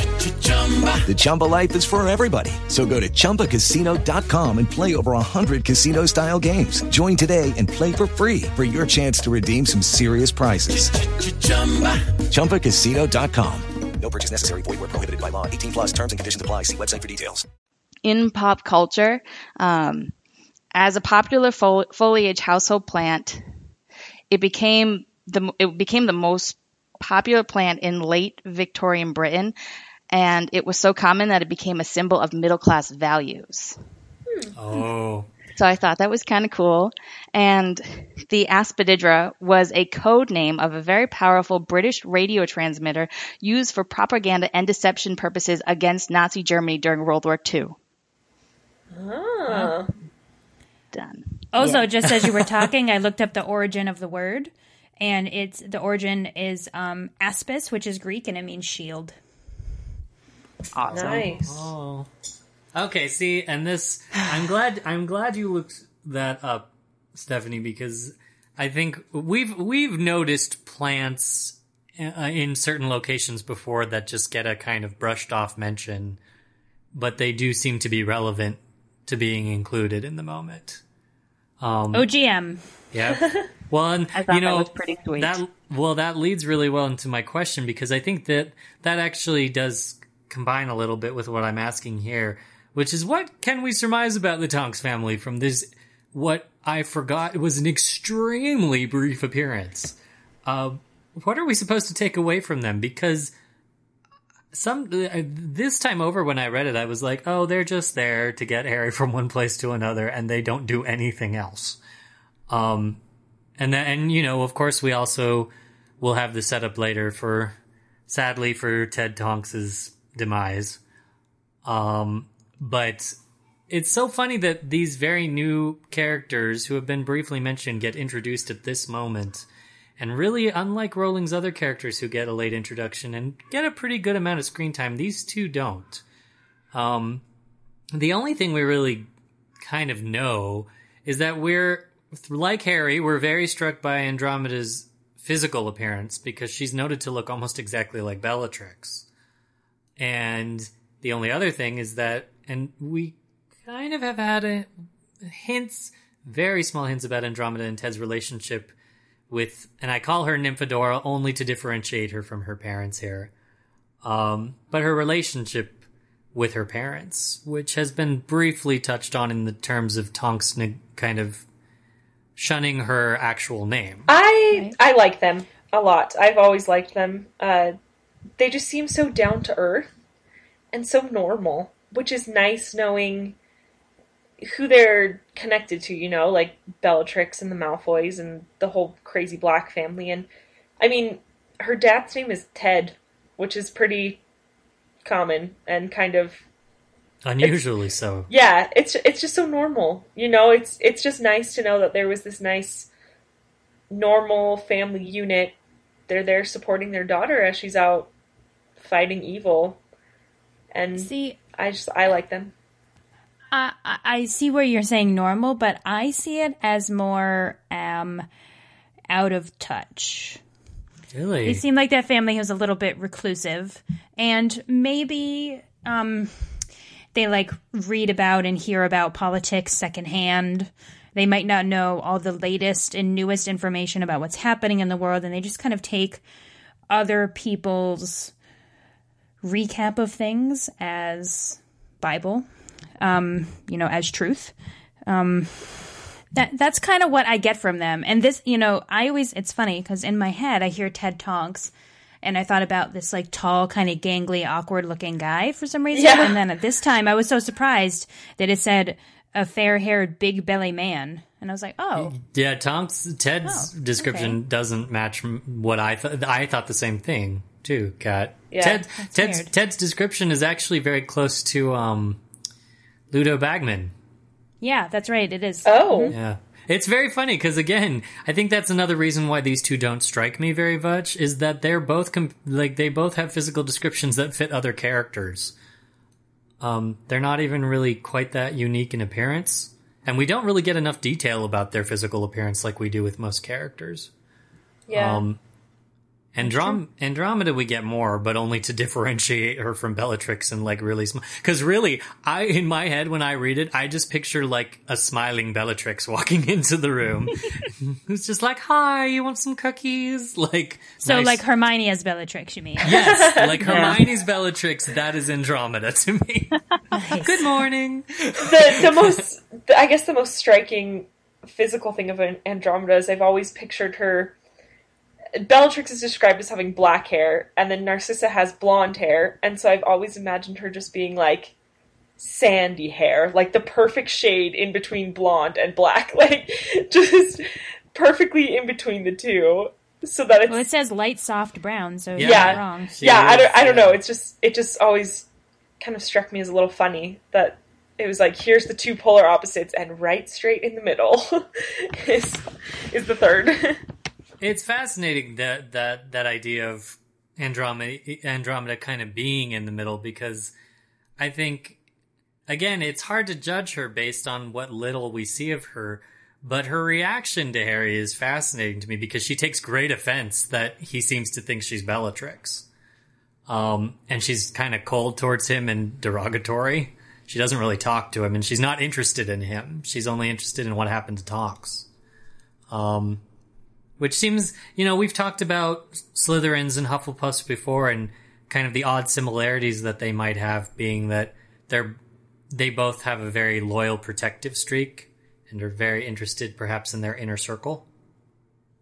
The Chumba life is for everybody. So go to ChumbaCasino.com and play over 100 casino-style games. Join today and play for free for your chance to redeem some serious prizes. ChumbaCasino.com. No purchase necessary. Void were prohibited by law. 18 plus terms and conditions apply. See website for details. in pop culture um, as a popular fo- foliage household plant. It became the it became the most popular plant in late Victorian Britain, and it was so common that it became a symbol of middle class values. Oh. So I thought that was kind of cool. And the Aspididra was a code name of a very powerful British radio transmitter used for propaganda and deception purposes against Nazi Germany during World War II. Ah. Done. Also, Yeah. just as you were talking, I looked up the origin of the word, and it's the origin is um, aspis, which is Greek, and it means shield. Awesome. Nice. Oh. Okay, see, and this I'm glad I'm glad you looked that up, Stephanie, because I think we've we've noticed plants uh, in certain locations before that just get a kind of brushed off mention, but they do seem to be relevant to being included in the moment. Um, OGM. yeah. Well, and I thought you that know was pretty sweet. That well, that leads really well into my question because I think that that actually does combine a little bit with what I'm asking here, which is what can we surmise about the Tonks family from this? What I forgot was an extremely brief appearance. Uh, what are we supposed to take away from them? Because some uh, this time over when I read it, I was like, oh, they're just there to get Harry from one place to another, and they don't do anything else. Um, and then, and you know, of course, we also will have the setup later for, sadly, for Ted Tonks's demise. Um, but it's so funny that these very new characters who have been briefly mentioned get introduced at this moment. And really, unlike Rowling's other characters who get a late introduction and get a pretty good amount of screen time, these two don't. Um, the only thing we really kind of know is that we're, like Harry, we're very struck by Andromeda's physical appearance because she's noted to look almost exactly like Bellatrix. And the only other thing is that, and we kind of have had a, hints, very small hints about Andromeda and Ted's relationship with, and I call her Nymphadora only to differentiate her from her parents here. Um, but her relationship with her parents, which has been briefly touched on in the terms of Tonks kind of shunning her actual name. I I like them a lot. I've always liked them. Uh, they just seem so down to earth and so normal, which is nice knowing who they're connected to, you know, like Bellatrix and the Malfoys and the whole crazy black family. And I mean, her dad's name is Ted, which is pretty common and kind of Unusually so. yeah, it's it's just so normal. You know, it's it's just nice to know that there was this nice normal family unit. They're there supporting their daughter as she's out fighting evil. And see, I just I like them. I, I- I see where you're saying normal, but I see it as more um, out of touch. Really? They seem like that family who's a little bit reclusive, and maybe um, they like read about and hear about politics secondhand. They might not know all the latest and newest information about what's happening in the world, and they just kind of take other people's recap of things as Bible, um, you know, as truth. Um, that that's kind of what I get from them. And this, you know, I always it's funny because in my head I hear Ted Tonks, and I thought about this like tall, kind of gangly, awkward looking guy for some reason. Yeah. And then at this time, I was so surprised that it said a fair haired, big belly man, and I was like, oh, Yeah, Tonks Ted's description doesn't match what I thought. I thought the same thing too, Kat. Yeah, Ted, that's Ted's weird. Ted's description is actually very close to um, Ludo Bagman. yeah, that's right, it is. Oh, Yeah. It's very funny because again, I think that's another reason why these two don't strike me very much is that they're both com- like they both have physical descriptions that fit other characters. Um, they're not even really quite that unique in appearance, and we don't really get enough detail about their physical appearance like we do with most characters. Yeah. Um, Androm- Andromeda we get more, but only to differentiate her from Bellatrix and like really small. Because really, I in my head when I read it, I just picture like a smiling Bellatrix walking into the room, who's just like, "Hi, you want some cookies?" Like So nice- like Hermione as Bellatrix, you mean? yes, like Yeah. Hermione's Bellatrix. That is Andromeda to me. Good morning. the the most I guess the most striking physical thing of an Andromeda is I've always pictured her. Bellatrix is described as having black hair, and then Narcissa has blonde hair, and so I've always imagined her just being like sandy hair, like the perfect shade in between blonde and black, like just perfectly in between the two, so that it's Well, it says light soft brown, so yeah, you're not wrong. yeah. I don't, I don't know. It's just, it just always kind of struck me as a little funny that it was like, here's the two polar opposites, and right straight in the middle is is the third. It's fascinating that that that idea of Andromeda Andromeda kind of being in the middle because I think again it's hard to judge her based on what little we see of her but her reaction to Harry is fascinating to me because she takes great offense that he seems to think she's Bellatrix. Um and she's kind of cold towards him and derogatory. She doesn't really talk to him and she's not interested in him. She's only interested in what happened to Tonks. Um which seems, you know, we've talked about Slytherins and Hufflepuffs before, and kind of the odd similarities that they might have being that they're they both have a very loyal protective streak and are very interested perhaps in their inner circle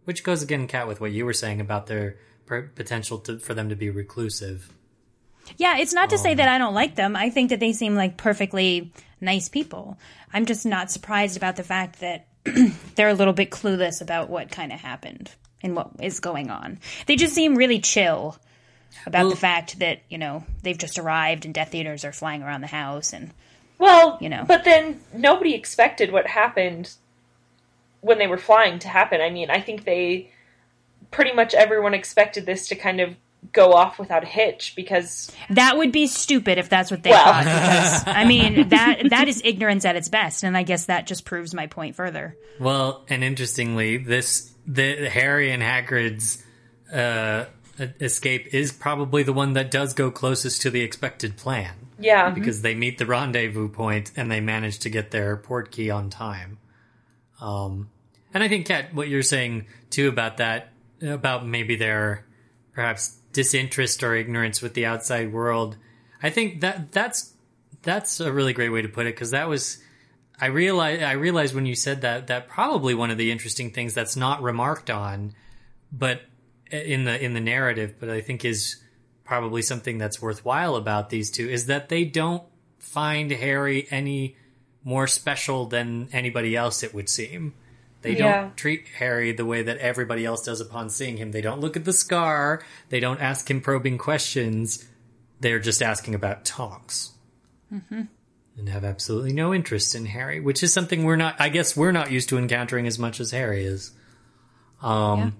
which goes again Kat with what you were saying about their per- potential to, for them to be reclusive Yeah, it's not to say Um, that I don't like them. I think that they seem like perfectly nice people. I'm just not surprised about the fact that they're a little bit clueless about what kind of happened and what is going on. They just seem really chill about the fact that, you know, they've just arrived and Death Eaters are flying around the house and Well, You know. but then nobody expected what happened when they were flying to happen. I mean, I think they pretty much everyone expected this to kind of go off without a hitch because that would be stupid if that's what they Well. thought. Because, I mean, that that is ignorance at its best, and I guess that just proves my point further. Well, and interestingly, this the Harry and Hagrid's uh, escape is probably the one that does go closest to the expected plan. Yeah. because they meet the rendezvous point and they manage to get their port key on time. Um, and I think, Kat, what you're saying too about that, about maybe their perhaps disinterest or ignorance with the outside world, I think that that's that's a really great way to put it because that was I realize I realized when you said that that probably one of the interesting things that's not remarked on, but in the in the narrative, but I think is probably something that's worthwhile about these two is that they don't find Harry any more special than anybody else. It would seem they Yeah. don't treat Harry the way that everybody else does upon seeing him. They don't look at the scar. They don't ask him probing questions. They're just asking about Tonks Mm-hmm. and have absolutely no interest in Harry, which is something we're not. I guess we're not used to encountering as much as Harry is. Um,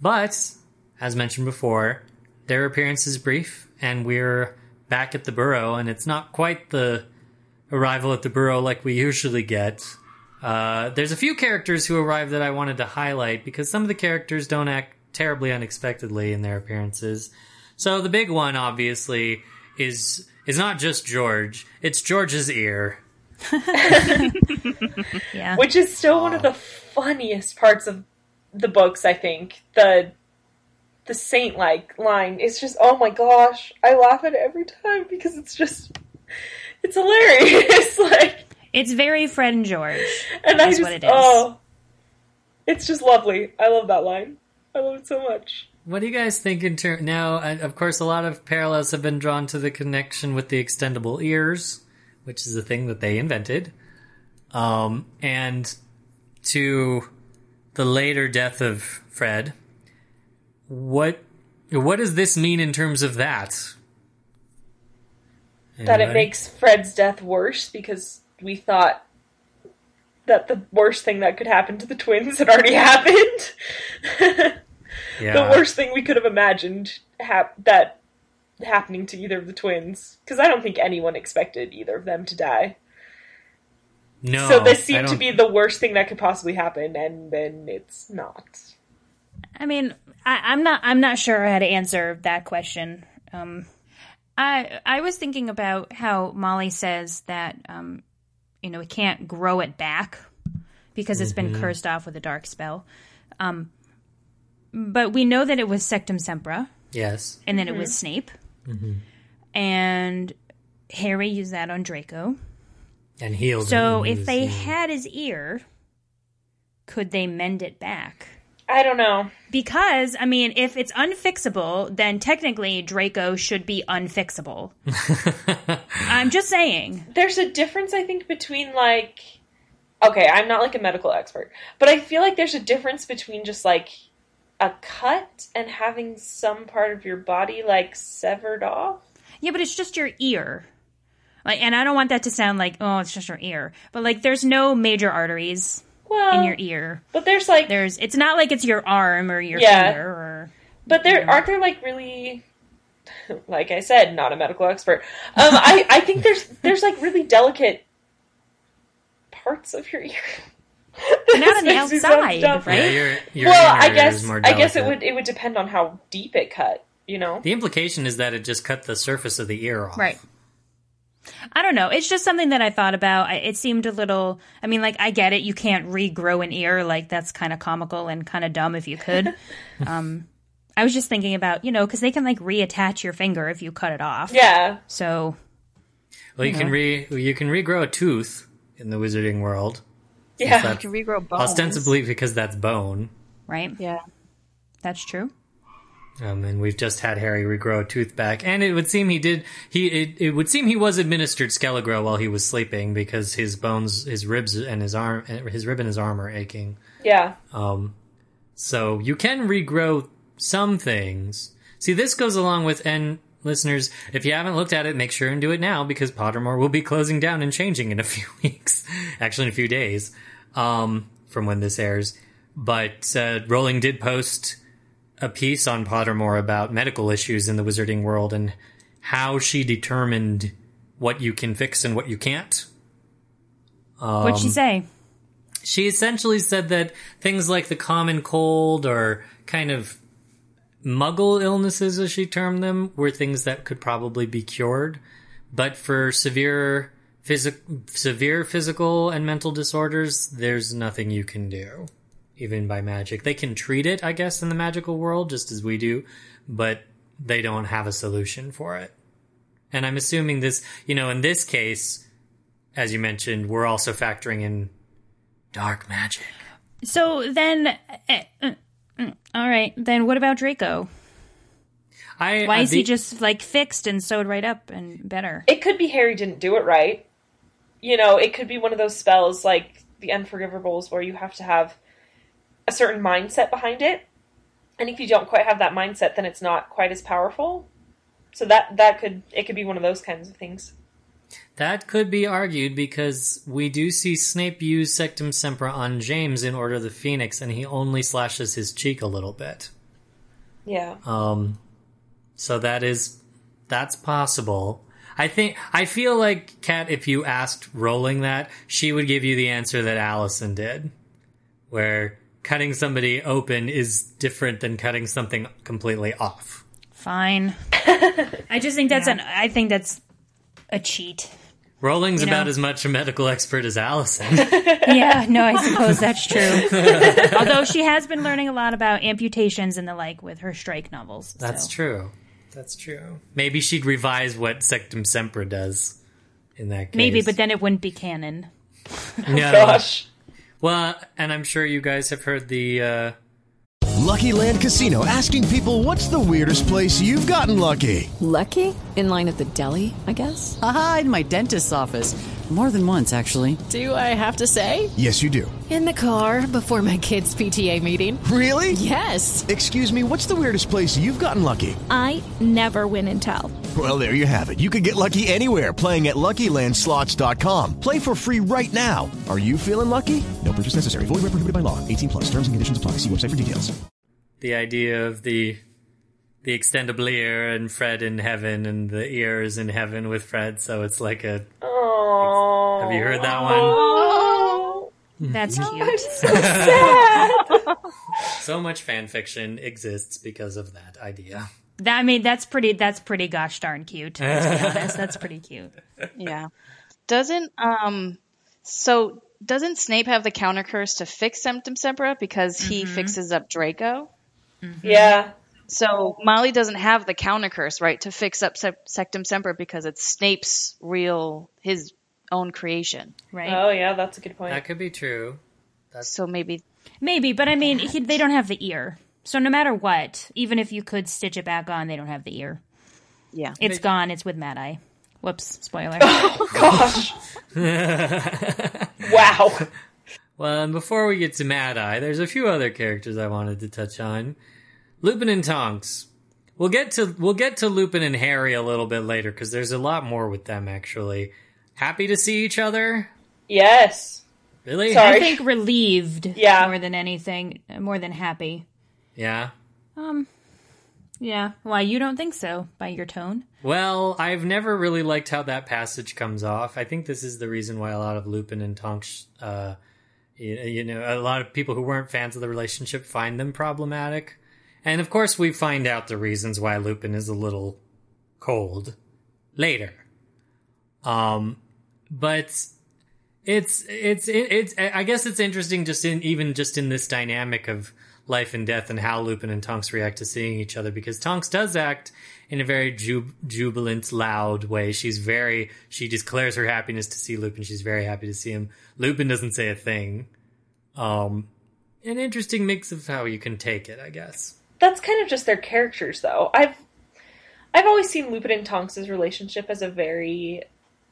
but as mentioned before, their appearance is brief, and we're back at the Burrow, and it's not quite the arrival at the Burrow like we usually get. Uh, there's a few characters who arrive that I wanted to highlight because some of the characters don't act terribly unexpectedly in their appearances. So the big one, obviously, is is not just George; it's George's ear. Yeah. which is still one of the funniest parts of the books. I think the the saint like line is just oh my gosh, I laugh at it every time because it's just it's hilarious. like, It's very Fred and George. and that's what it is. oh, it's just lovely. I love that line. I love it so much. What do you guys think in terms now? uh, Of course, a lot of parallels have been drawn to the connection with the extendable ears, which is a thing that they invented, um, and to the later death of Fred. What what does this mean in terms of that? that it makes Fred's death worse because we thought that the worst thing that could happen to the twins had already happened. Yeah. The worst thing we could have imagined hap- that happening to either of the twins because I don't think anyone expected either of them to die. No, so this seemed to be the worst thing that could possibly happen, and then it's not. I mean, I, I'm not. I'm not sure how to answer that question. Um, I I was thinking about how Molly says that um, you know it can't grow it back because it's been Mm-hmm. Mhm. cursed off with a dark spell. Um, but we know that it was Sectumsempra, Yes. and then it was Snape, Mhm. and Harry used that on Draco. And healed. So him. if they had his ear, could they mend it back? I don't know. Because, I mean, if it's unfixable, then technically Draco should be unfixable. I'm just saying. There's a difference, I think, between like. Okay, I'm not like a medical expert, but I feel like there's a difference between just like a cut and having some part of your body like severed off. Yeah, but it's just your ear. Like, and I don't want that to sound like, oh, it's just your ear. But like, there's no major arteries Well, in your ear. But there's like, there's. It's not like it's your arm or your Yeah. finger or. But there aren't there like really like I said, not a medical expert. Um I, I think there's there's like really delicate parts of your ear. Not on the This makes me sound outside, dumb. right? Yeah, your- your well, I guess more I guess it would it would depend on how deep it cut, you know? The implication is that it just cut the surface of the ear off. Right. I don't know. It's just something that I thought about. I, it seemed a little. I mean, like I get it. You can't regrow an ear. Like that's kind of comical and kind of dumb if you could. um, I was just thinking about, you know, because they can like reattach your finger if you cut it off. Yeah. So Well, you can re you can regrow a tooth in the wizarding world. Yeah, Since you can regrow bones. Ostensibly because that's bone. right, Yeah. that's true. Um, and we've just had Harry regrow a tooth back, and it would seem he did. He it, it would seem he was administered Skele-Gro while he was sleeping because his bones, his ribs, and his arm, his rib and his arm are aching. Yeah. Um, so you can regrow some things. See, this goes along with and listeners, if you haven't looked at it, make sure and do it now because Pottermore will be closing down and changing in a few weeks, actually in a few days, um, from when this airs. But uh, Rowling did post a piece on Pottermore about medical issues in the wizarding world and how she determined what you can fix and what you can't. Um, What'd she say? She essentially said that things like the common cold or kind of muggle illnesses, as she termed them, were things that could probably be cured. But for severe physic- severe physical and mental disorders, there's nothing you can do, even by magic. They can treat it, I guess, in the magical world, just as we do, but they don't have a solution for it. And I'm assuming this, you know, in this case, as you mentioned, we're also factoring in dark magic. So then, eh, uh, mm, all right. Then what about Draco? I Why uh, is he just like fixed and sewed right up and better? It could be Harry didn't do it right. You know, it could be one of those spells like the Unforgivables where you have to have a certain mindset behind it. And if you don't quite have that mindset, then it's not quite as powerful. So that that could it could be one of those kinds of things. That could be argued because we do see Snape use Sectumsempra on James in Order of the Phoenix, and he only slashes his cheek a little bit. Yeah. Um, so that is that's possible. I think I feel like Kat, if you asked Rowling that, she would give you the answer that Allison did, where cutting somebody open is different than cutting something completely off. Fine. I just think that's an. I think that's a cheat. Rowling's You know. about as much a medical expert as Allison. yeah, no, I suppose that's true. Although she has been learning a lot about amputations and the like with her strike novels. That's so. true. That's true. Maybe she'd revise what Sectumsempra does in that case. Maybe, but then it wouldn't be canon. no. Oh, gosh. Well, and I'm sure you guys have heard the uh, Lucky Land Casino asking people what's the weirdest place you've gotten lucky? Lucky? In line at the deli, I guess? Aha, in my dentist's office. More than once, actually. Do I have to say? Yes, you do. In the car before my kids' PTA meeting. Really? Yes. Excuse me, what's the weirdest place you've gotten lucky? I never win and tell. Well, there you have it. You can get lucky anywhere playing at LuckyLandSlots.com. Play for free right now. Are you feeling lucky? No purchase necessary. Void where prohibited by law. 18 plus. Terms and conditions apply. See website for details. the idea of the the extendable ear and Fred in heaven and the ears in heaven with Fred. So it's like a. Oh. Have you heard that one? That's cute. So sad. so much fan fiction exists because of that idea. That I mean, that's pretty. That's pretty gosh darn cute. Let's be honest. That's pretty cute. Yeah. Doesn't um so doesn't Snape have the counter curse to fix Sectumsempra because he fixes up Draco? Yeah. So Molly doesn't have the counter curse, right, to fix up Sep- Sectumsempra because it's Snape's real his own creation, right? Oh yeah, that's a good point. That could be true. That's... So maybe Maybe, but I mean, he, they don't have the ear. So no matter what, even if you could stitch it back on, they don't have the ear. Yeah, it's gone. It's with Mad Eye. Whoops! Spoiler. Oh gosh. wow. Well, and before we get to Mad Eye, there's a few other characters I wanted to touch on. Lupin and Tonks. We'll get to we'll get to Lupin and Harry a little bit later because there's a lot more with them actually. Happy to see each other. Yes. Really? Sorry. I think relieved. Yeah. More than anything, more than happy. Yeah. Um. Yeah. Why you don't think so? By your tone. Well, I've never really liked how that passage comes off. I think this is the reason why a lot of Lupin and Tonks, uh, you, you know, a lot of people who weren't fans of the relationship find them problematic. And of course, we find out the reasons why Lupin is a little cold later. Um, but it's it's it's I guess it's interesting just in even just in this dynamic of life and death and how Lupin and Tonks react to seeing each other because Tonks does act in a very ju- jubilant, loud way. She's very, she declares her happiness to see Lupin. She's very happy to see him. Lupin doesn't say a thing. Um, an interesting mix of how you can take it, I guess. That's kind of just their characters, though. I've I've always seen Lupin and Tonks' relationship as a very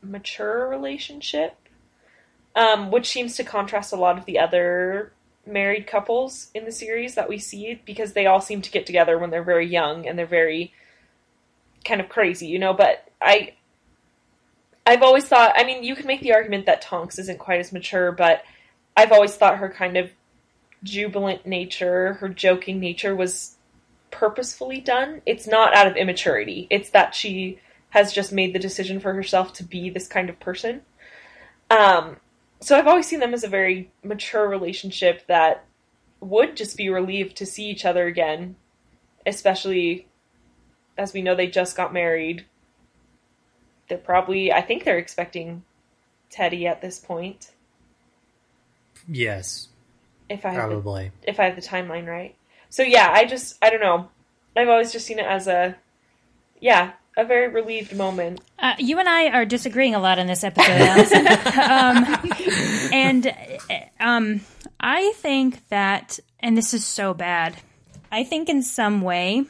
mature relationship, um, which seems to contrast a lot of the other married couples in the series that we see because they all seem to get together when they're very young and they're very kind of crazy, you know. But I, I've always thought. I mean, you could make the argument that Tonks isn't quite as mature, but I've always thought her kind of jubilant nature, her joking nature, was purposefully done. It's not out of immaturity. It's that she has just made the decision for herself to be this kind of person. Um, so I've always seen them as a very mature relationship that would just be relieved to see each other again, especially as we know they just got married. They're probably, I think they're expecting Teddy at this point. Yes, If I have the, if I have the timeline right. So yeah, I just I don't know. I've always just seen it as a yeah, a very relieved moment. Uh, you and I are disagreeing a lot in this episode, Allison. um, and um, I think that, and this is so bad, I think in some way,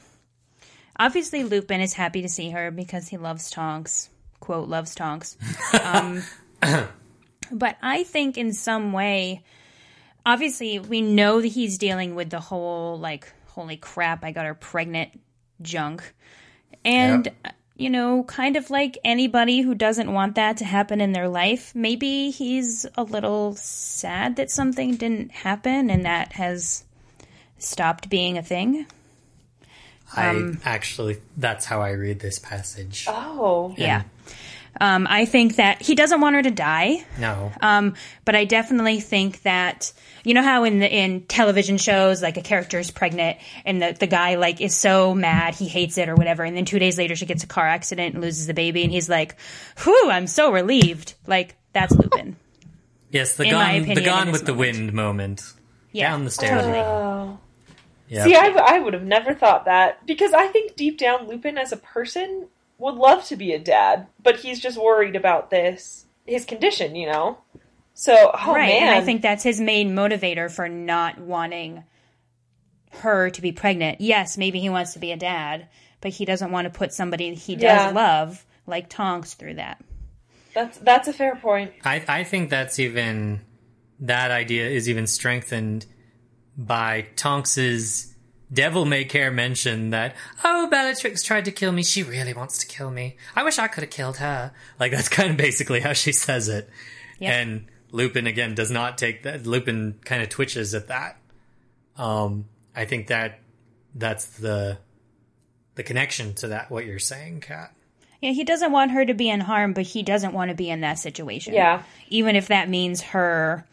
obviously Lupin is happy to see her because he loves Tonks, quote, loves Tonks. Um, but I think in some way, obviously we know that he's dealing with the whole, like, holy crap, I got her pregnant junk. And, you know, kind of like anybody who doesn't want that to happen in their life, maybe he's a little sad that something didn't happen and that has stopped being a thing. Um, I actually, that's how I read this passage. Oh. Yeah. Um, I think that he doesn't want her to die. No. Um, but I definitely think that you know how in the, in television shows like a character is pregnant and the the guy like is so mad he hates it or whatever, and then two days later she gets a car accident and loses the baby, and he's like, "Whew, I'm so relieved." Like that's Lupin. Yes, the In gone, opinion, the in gone this with the wind moment. Yeah, Down the stairs. totally. Oh. Yep. See, I, w- I would have never thought that because I think deep down Lupin as a person would love to be a dad, but he's just worried about this his condition, you know. So, oh right, man, and I think that's his main motivator for not wanting her to be pregnant. Yes, maybe he wants to be a dad, but he doesn't want to put somebody he does Yeah. love like Tonks through that. that's that's a fair point. I, I think that's even that idea is even strengthened by Tonks's devil may care mention that oh Bellatrix tried to kill me. She really wants to kill me. I wish I could have killed her. Like that's kind of basically how she says it. Yep. And Lupin again does not take that. Lupin kind of twitches at that. Um, I think that that's the the connection to that what you're saying, Kat. Yeah, he doesn't want her to be in harm, but he doesn't want to be in that situation. Yeah. Even if that means her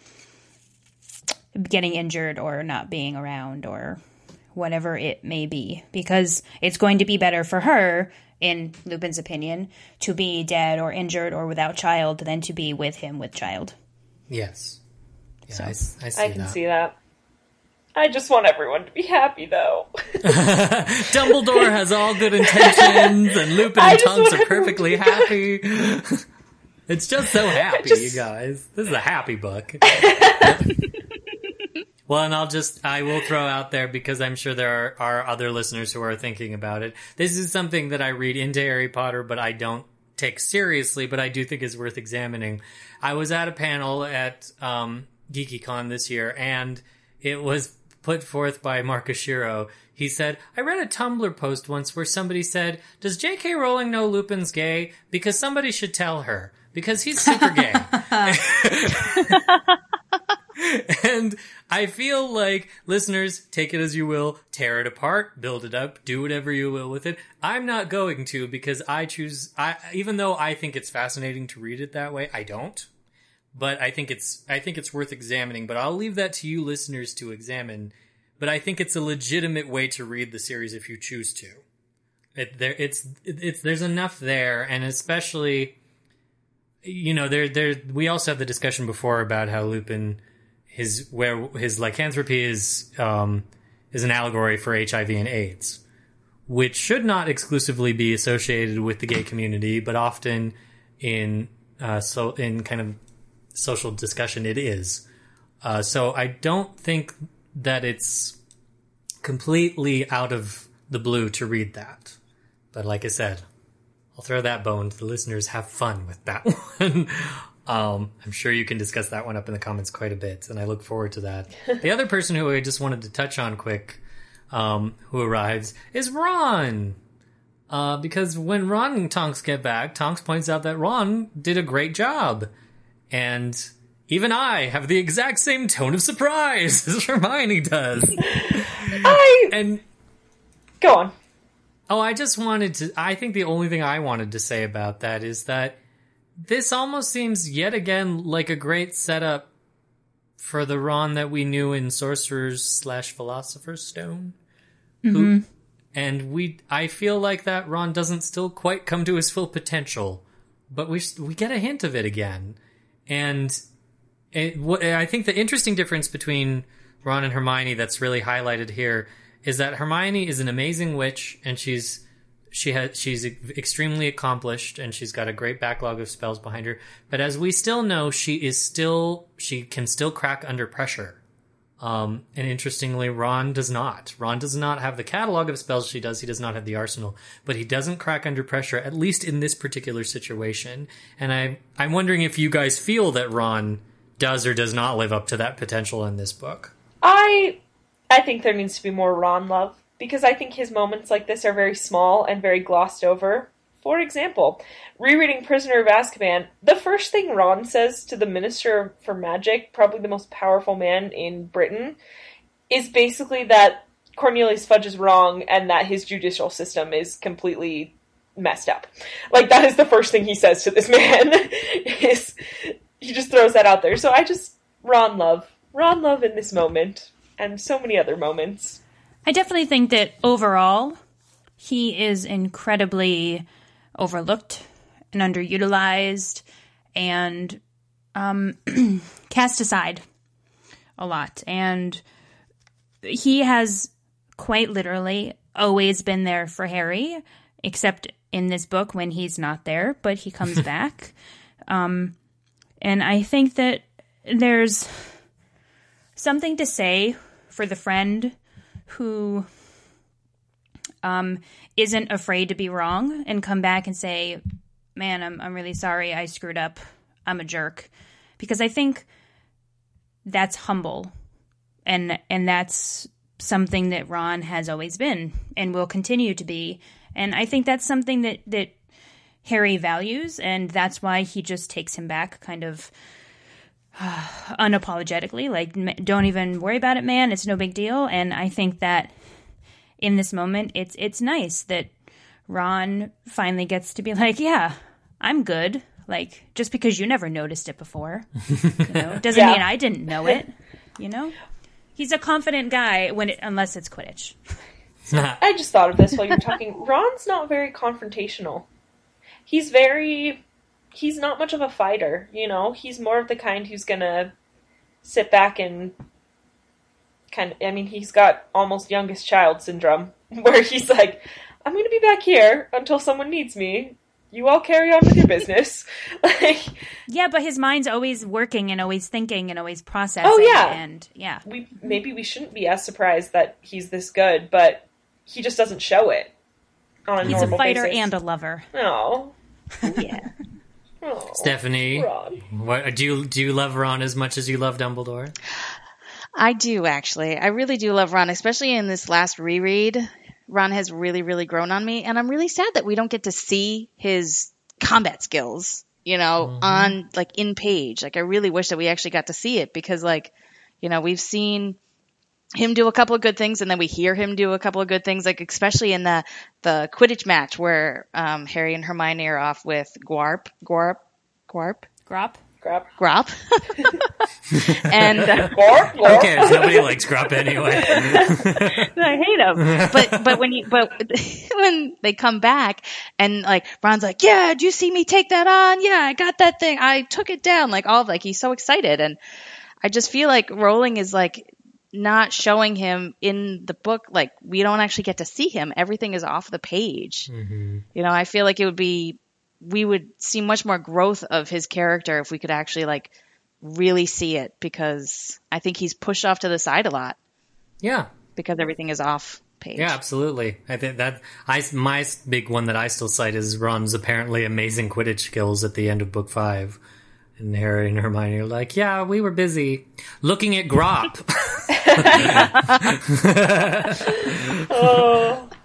getting injured or not being around or whatever it may be. Because it's going to be better for her, in Lupin's opinion, to be dead or injured or without child than to be with him with child. Yes. Yeah, I, s- I see I can that. see that. I just want everyone to be happy, though. Dumbledore has all good intentions, and Lupin and just Tonks are perfectly happy. it's just so happy, Just- you guys. This is a happy book. well, and I'll just, I will throw out there because I'm sure there are, are other listeners who are thinking about it. This is something that I read into Harry Potter, but I don't take seriously, but I do think is worth examining. I was at a panel at um, GeekyCon this year, and it was put forth by Marcus Shiro. He said, I read a Tumblr post once where somebody said, Does J.K. Rowling know Lupin's gay? Because somebody should tell her. Because he's super gay. and I feel like listeners, take it as you will, tear it apart, build it up, do whatever you will with it. I'm not going to because I choose, I, even though I think it's fascinating to read it that way, I don't. But I think it's, I think it's worth examining, but I'll leave that to you listeners to examine. But I think it's a legitimate way to read the series if you choose to. It, there, it's, it's, there's enough there, and especially, you know, there, there, we also had the discussion before about how Lupin, his, where his lycanthropy is, um, is an allegory for HIV and AIDS, which should not exclusively be associated with the gay community, but often in uh, so in kind of social discussion it is. Uh, so I don't think that it's completely out of the blue to read that. But like I said, I'll throw that bone to the listeners. Have fun with that one. Um, I'm sure you can discuss that one up in the comments quite a bit, and I look forward to that. the other person who I just wanted to touch on quick, um, who arrives, is Ron. Uh, because when Ron and Tonks get back, Tonks points out that Ron did a great job. And even I have the exact same tone of surprise as Hermione does. I and go on. Oh, I just wanted to. I think the only thing I wanted to say about that is that this almost seems yet again like a great setup for the Ron that we knew in Sorcerer's slash Philosopher's Stone. Who, Mhm. and we, I feel like that Ron doesn't still quite come to his full potential, but we we get a hint of it again, and it, what I think the interesting difference between Ron and Hermione that's really highlighted here is that Hermione is an amazing witch and she's she has she's extremely accomplished and she's got a great backlog of spells behind her. But as we still know, she is still she can still crack under pressure. Um, and interestingly, Ron does not. Ron does not have the catalog of spells she does. He does not have the arsenal, but he doesn't crack under pressure, at least in this particular situation. And I, I'm wondering if you guys feel that Ron does or does not live up to that potential in this book. I I think there needs to be more Ron love because I think his moments like this are very small and very glossed over. For example, rereading Prisoner of Azkaban, the first thing Ron says to the Minister for Magic, probably the most powerful man in Britain, is basically that Cornelius Fudge is wrong and that his judicial system is completely messed up. Like that is the first thing he says to this man. is he just throws that out there. So I just Ron love. Ron love in this moment and so many other moments. I definitely think that overall, he is incredibly overlooked and underutilized and um, cast aside a lot. And he has quite literally always been there for Harry, except in this book when he's not there, but he comes back. Um, and I think that there's something to say for the friend who um, isn't afraid to be wrong and come back and say, "Man, I'm I'm really sorry. I screwed up. I'm a jerk," because I think that's humble, and and that's something that Ron has always been and will continue to be, and I think that's something that that Harry values, and that's why he just takes him back, kind of unapologetically like don't even worry about it man it's no big deal and i think that in this moment it's it's nice that ron finally gets to be like yeah i'm good like just because you never noticed it before you know doesn't Yeah. mean i didn't know it you know he's a confident guy when it unless it's quidditch I just thought of this while you're talking. Ron's not very confrontational. He's very he's not much of a fighter, you know? He's more of the kind who's going to sit back and kind of I mean, he's got almost youngest child syndrome where he's like, I'm going to be back here until someone needs me. You all carry on with your business. like yeah but his mind's always working and always thinking and always processing Oh yeah. and yeah we maybe we shouldn't be as surprised that he's this good, but he just doesn't show it on a he's a fighter basis. and a lover No. Oh. yeah Oh, Stephanie, Ron. what do you do? You love Ron as much as you love Dumbledore? I do actually. I really do love Ron, especially in this last reread. Ron has really, really grown on me, and I'm really sad that we don't get to see his combat skills. You know, mm-hmm. on like in page. Like I really wish that we actually got to see it because, like, you know, we've seen him do a couple of good things, and then we hear him do a couple of good things. Like especially in the the Quidditch match where um, Harry and Hermione are off with Guarp, Guarp, Guarp, Grop, Grop, Grop, and uh, Guarp, Who cares? Nobody likes Grupp anyway. I hate them. But but when you but when they come back and like Ron's like, yeah, do you see me take that on? Yeah, I got that thing. I took it down. Like all of like he's so excited, and I just feel like Rowling is like not showing him in the book, like we don't actually get to see him. Everything is off the page. Mm-hmm. You know, I feel like it would be we would see much more growth of his character if we could actually like really see it because I think he's pushed off to the side a lot Yeah. because everything is off page. Yeah, absolutely. I think that I my big one that I still cite is Ron's apparently amazing Quidditch skills at the end of book five. And Harry and Hermione are like, "Yeah, we were busy looking at Grawp." Oh.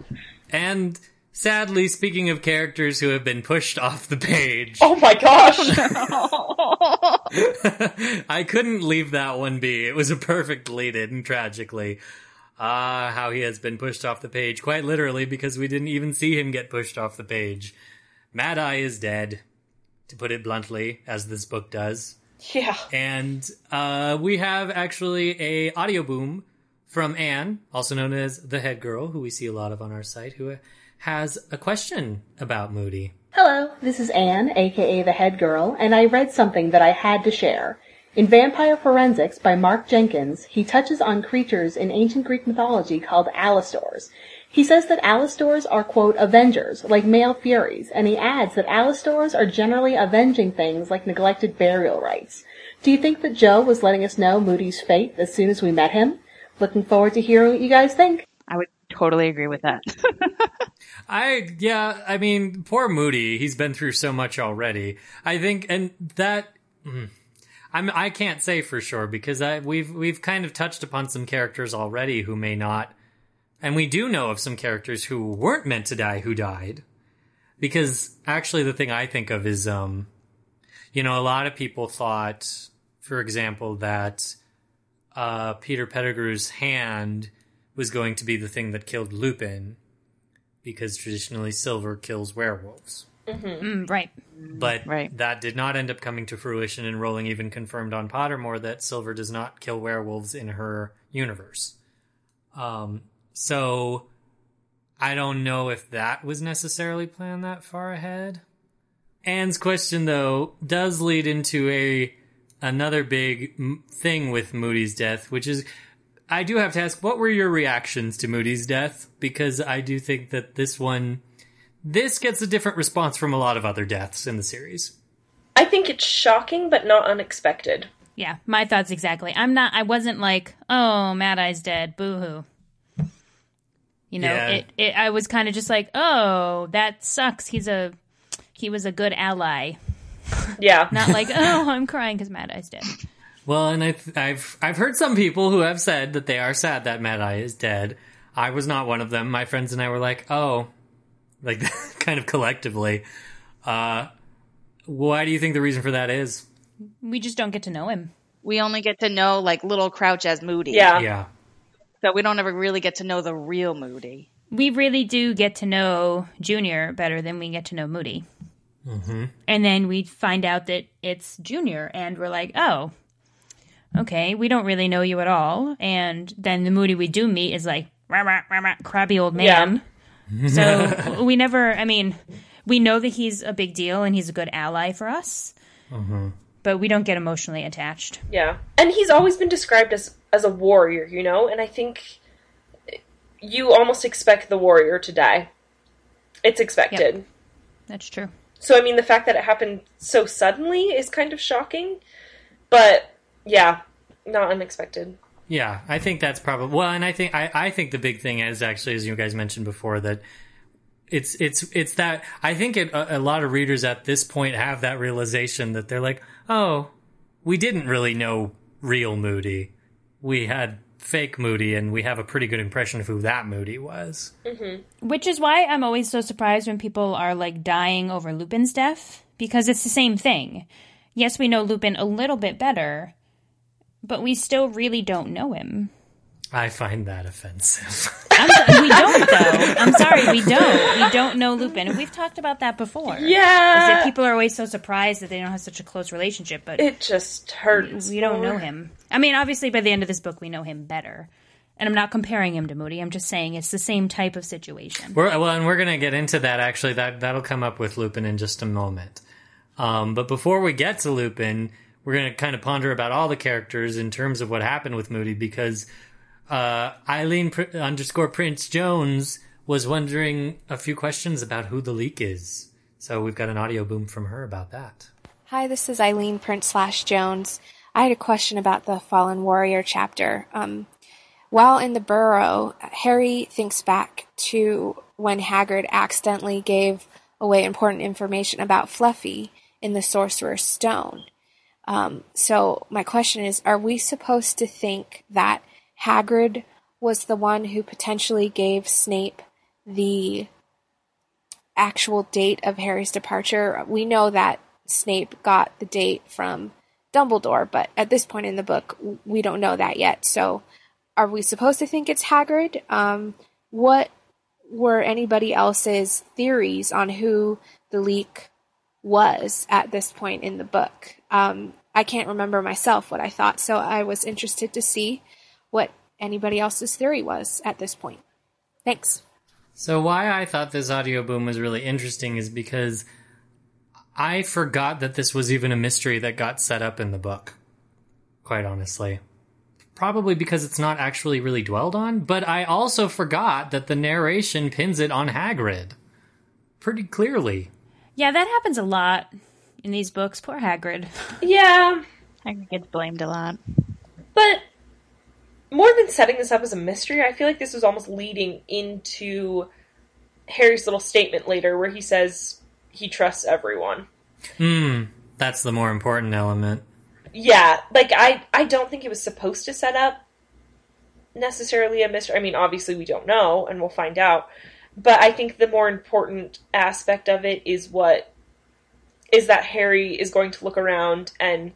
And sadly, speaking of characters who have been pushed off the page, Oh my gosh. I couldn't leave that one be. It was a perfect lead in, tragically. Ah, how he has been pushed off the page, quite literally, because we didn't even see him get pushed off the page. Mad Eye is dead, to put it bluntly, as this book does. Yeah. And uh, we have actually a audioBoom from Anne, also known as the head girl, who we see a lot of on our site, who has a question about Moody. Hello, this is Anne, aka the head girl, and I read something that I had to share. In Vampire Forensics by Mark Jenkins, he touches on creatures in ancient Greek mythology called Alastors. He says that Alastors are, quote, avengers, like male furies, and he adds that Alastors are generally avenging things like neglected burial rites. Do you think that Joe was letting us know Moody's fate as soon as we met him? Looking forward to hearing what you guys think. I would totally agree with that. I yeah, I mean, poor Moody. He's been through so much already. I think, and that mm, I'm I can't say for sure because I we've we've kind of touched upon some characters already who may not, and we do know of some characters who weren't meant to die who died. Because actually, the thing I think of is, um, you know, a lot of people thought, for example, that uh, Peter Pettigrew's hand was going to be the thing that killed Lupin because traditionally silver kills werewolves. Mm, right. But that did not end up coming to fruition, and Rowling even confirmed on Pottermore that silver does not kill werewolves in her universe. Um, so I don't know if that was necessarily planned that far ahead. Anne's question, though, does lead into a another big m- thing with Moody's death, which is I do have to ask, what were your reactions to Moody's death? Because I do think that this one, this gets a different response from a lot of other deaths in the series. I think it's shocking, but not unexpected. Yeah, my thoughts exactly. I'm not. I wasn't like, oh, Mad Eye's dead. Boo hoo. You know, Yeah. it, it. I was kind of just like, oh, that sucks. He's a, he was a good ally. Yeah. Not like, oh, I'm crying because Mad Eye's dead. Well, and I've, I've I've heard some people who have said that they are sad that Mad Eye is dead. I was not one of them. My friends and I were like, oh, like kind of collectively. Uh, why do you think the reason for that is? We just don't get to know him. We only get to know like little Crouch as Moody. Yeah. Yeah. So we don't ever really get to know the real Moody. We really do get to know Junior better than we get to know Moody. Mm-hmm. And then we find out that it's Junior, and we're like, oh, okay, we don't really know you at all. And then the Moody we do meet is like, rah, rah, rah, rah, crabby old man. so we never, I mean, we know that he's a big deal and he's a good ally for us, Mm-hmm. but we don't get emotionally attached. Yeah. And he's always been described as as a warrior, you know, and I think you almost expect the warrior to die. It's expected. That's true. So I mean the fact that it happened so suddenly is kind of shocking, but yeah, not unexpected. Yeah, I think that's probably well, and I think I, I think the big thing is actually, as you guys mentioned before, that it's it's it's that I think it, a, a lot of readers at this point have that realization that they're like, oh, we didn't really know real Moody, we had fake Moody, and we have a pretty good impression of who that Moody was. Mm-hmm. Which is why I'm always so surprised when people are like dying over Lupin's death because it's the same thing. Yes, we know Lupin a little bit better, but we still really don't know him. I find that offensive. I'm so- we don't though. I'm sorry, we don't. We don't know Lupin, and we've talked about that before. Yeah. That people are always so surprised that they don't have such a close relationship, but It just hurts. we don't know him. I mean, obviously, by the end of this book, we know him better. And I'm not comparing him to Moody. I'm just saying it's the same type of situation. We're, well, and we're going to get into that. Actually, that that'll come up with Lupin in just a moment. Um, but before we get to Lupin, we're going to kind of ponder about all the characters in terms of what happened with Moody because Uh, Eileen pr- underscore Prince Jones was wondering a few questions about who the leak is. So we've got an audioBoom from her about that. Hi, this is Eileen Prince slash Jones. I had a question about the Fallen Warrior chapter. Um, while in the burrow, Harry thinks back to when Hagrid accidentally gave away important information about Fluffy in the Sorcerer's Stone. Um, so my question is, are we supposed to think that Hagrid was the one who potentially gave Snape the actual date of Harry's departure? We know that Snape got the date from Dumbledore, but at this point in the book, we don't know that yet. So are we supposed to think it's Hagrid? Um, what were anybody else's theories on who the leak was at this point in the book? Um, I can't remember myself what I thought, so I was interested to see what anybody else's theory was at this point. Thanks. So why I thought this audioBoom was really interesting is because I forgot that this was even a mystery that got set up in the book. Quite honestly. Probably because it's not actually really dwelled on, but I also forgot that the narration pins it on Hagrid. Pretty clearly. Yeah, that happens a lot in these books. Poor Hagrid. Yeah. Hagrid gets blamed a lot. But more than setting this up as a mystery, I feel like this was almost leading into Harry's little statement later where he says he trusts everyone. Hmm, that's the more important element. Yeah, like I I don't think it was supposed to set up necessarily a mystery. I mean, obviously we don't know and we'll find out. But I think the more important aspect of it is what is that Harry is going to look around and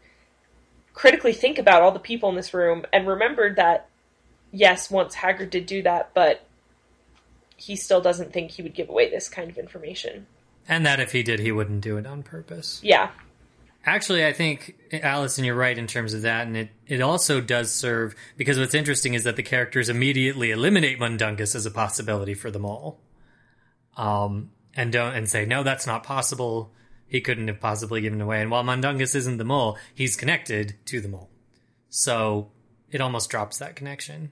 critically think about all the people in this room and remember that yes, once Hagrid did do that, but he still doesn't think he would give away this kind of information. And that if he did, he wouldn't do it on purpose. Yeah. Actually, I think, Allison, you're right in terms of that, and it, it also does serve, because what's interesting is that the characters immediately eliminate Mundungus as a possibility for them all. Um, and don't, and say, no, that's not possible. He couldn't have possibly given away. And while Mundungus isn't the mole, he's connected to the mole. So, it almost drops that connection.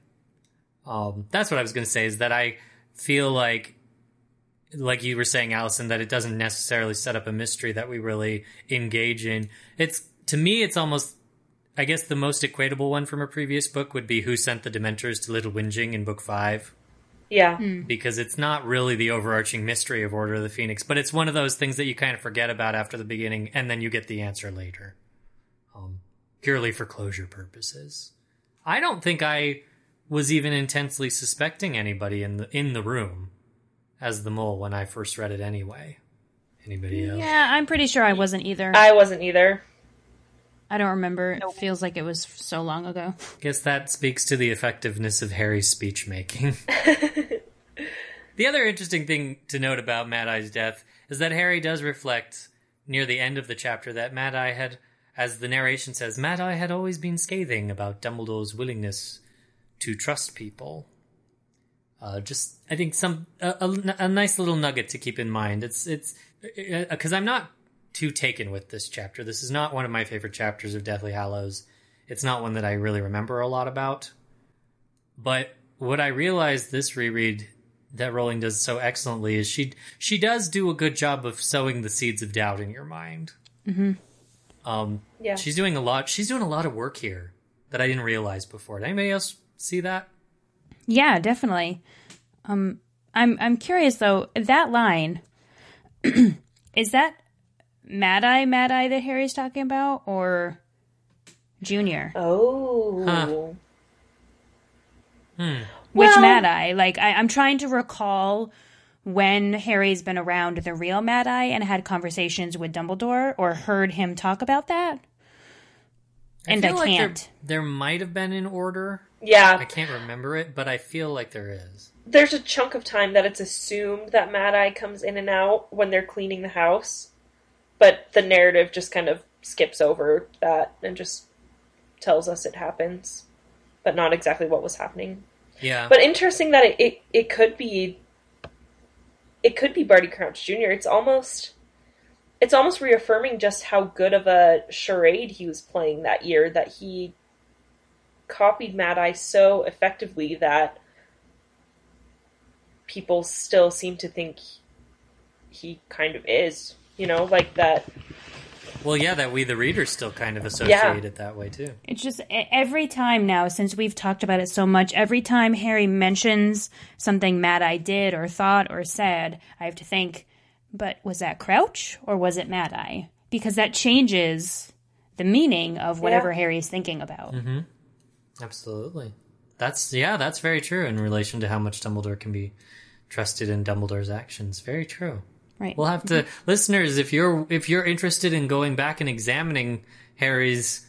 Um, that's what I was going to say, is that I feel like like you were saying, Allison, that it doesn't necessarily set up a mystery that we really engage in. It's to me, it's almost, I guess, the most equatable one from a previous book would be who sent the Dementors to Little Whinging in book five. Yeah, because it's not really the overarching mystery of Order of the Phoenix, but it's one of those things that you kind of forget about after the beginning, and then you get the answer later, um, purely for closure purposes. I don't think I was even intensely suspecting anybody in the in the room as the mole when I first read it anyway. Anybody else? Yeah, I'm pretty sure I wasn't either. I wasn't either. I don't remember. It feels like it was so long ago. Guess that speaks to the effectiveness of Harry's speech making. the other interesting thing to note about Mad Eye's death is that Harry does reflect near the end of the chapter that Mad Eye had, as the narration says, Mad Eye had always been scathing about Dumbledore's willingness to trust people. Uh, just I think some a, a, a, nice little nugget to keep in mind. It's it's because uh, I'm not too taken with this chapter. This is not one of my favorite chapters of Deathly Hallows. It's not one that I really remember a lot about. But what I realized this reread that Rowling does so excellently is she she does do a good job of sowing the seeds of doubt in your mind. Mm-hmm. Um, yeah, she's doing a lot. She's doing a lot of work here that I didn't realize before. Did anybody else see that? Yeah, definitely. Um, I'm I'm curious though. That line is that Mad Eye, Mad Eye that Harry's talking about, or Junior? Oh, huh. hmm. Which well, Mad Eye? Like I, I'm trying to recall when Harry's been around the real Mad Eye and had conversations with Dumbledore, or heard him talk about that. I and I like can't. There, there might have been an order. Yeah, I can't remember it, but I feel like there is. There's a chunk of time that it's assumed that Mad Eye comes in and out when they're cleaning the house, but the narrative just kind of skips over that and just tells us it happens, but not exactly what was happening. Yeah. But interesting that it, it, it could be it could be Barty Crouch Jr. It's almost it's almost reaffirming just how good of a charade he was playing that year that he copied Mad Eye so effectively that people still seem to think he kind of is. You know, like that. Well, yeah, that we the readers still kind of associate Yeah. it that way too. It's just e- every time now, since we've talked about it so much, every time Harry mentions something Mad Eye did or thought or said, I have to think, but was that Crouch or was it Mad Eye? Because that changes the meaning of whatever Yeah. Harry's thinking about. Mm-hmm. Absolutely. That's yeah, that's very true in relation to how much Dumbledore can be trusted in Dumbledore's actions. Very true. Right. We'll have to listeners if you're if you're interested in going back and examining Harry's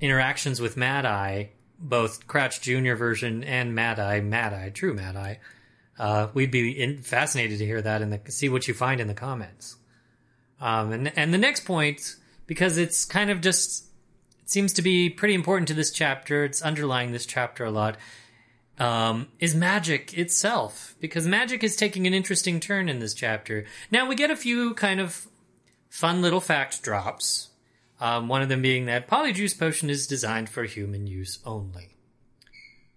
interactions with Mad Eye, both Crouch Junior version and Mad Eye, Mad Eye, true Mad Eye, uh, we'd be in, fascinated to hear that and see what you find in the comments. Um, and and the next point because it's kind of just seems to be pretty important to this chapter. It's underlying this chapter a lot. Um, is magic itself because magic is taking an interesting turn in this chapter. Now we get a few kind of fun little fact drops. Um, one of them being that Polyjuice Potion is designed for human use only.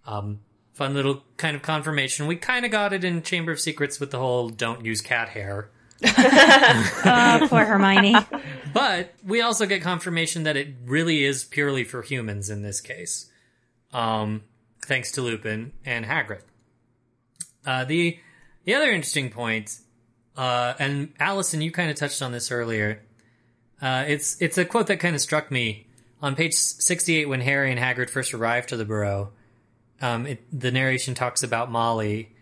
Um, fun little kind of confirmation. We kind of got it in Chamber of Secrets with the whole "don't use cat hair." Oh, poor Hermione. But we also get confirmation that it really is purely for humans in this case, um, thanks to Lupin and Hagrid. Uh, the the other interesting point, uh, and Allison, you kind of touched on this earlier. Uh, it's it's a quote that kind of struck me on page sixty eight when Harry and Hagrid first arrived to the Burrow. Um, it, the narration talks about Molly,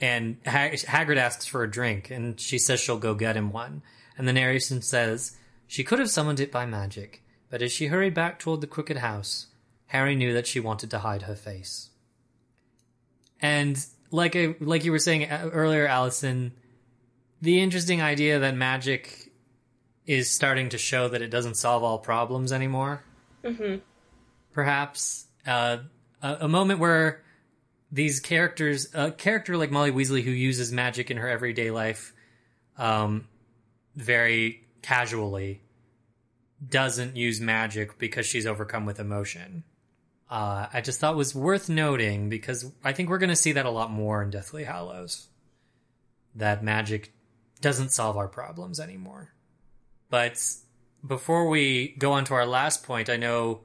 and ha- Hagrid asks for a drink, and she says she'll go get him one. And the narration says she could have summoned it by magic, but as she hurried back toward the crooked house, Harry knew that she wanted to hide her face. And like I, like you were saying uh, earlier, Allison, the interesting idea that magic is starting to show that it doesn't solve all problems anymore hmm perhaps uh, a, a moment where these characters, a character like Molly Weasley who uses magic in her everyday life, um, very casually, doesn't use magic because she's overcome with emotion. Uh, I just thought was worth noting because I think we're going to see that a lot more in Deathly Hallows. That magic doesn't solve our problems anymore. But before we go on to our last point, I know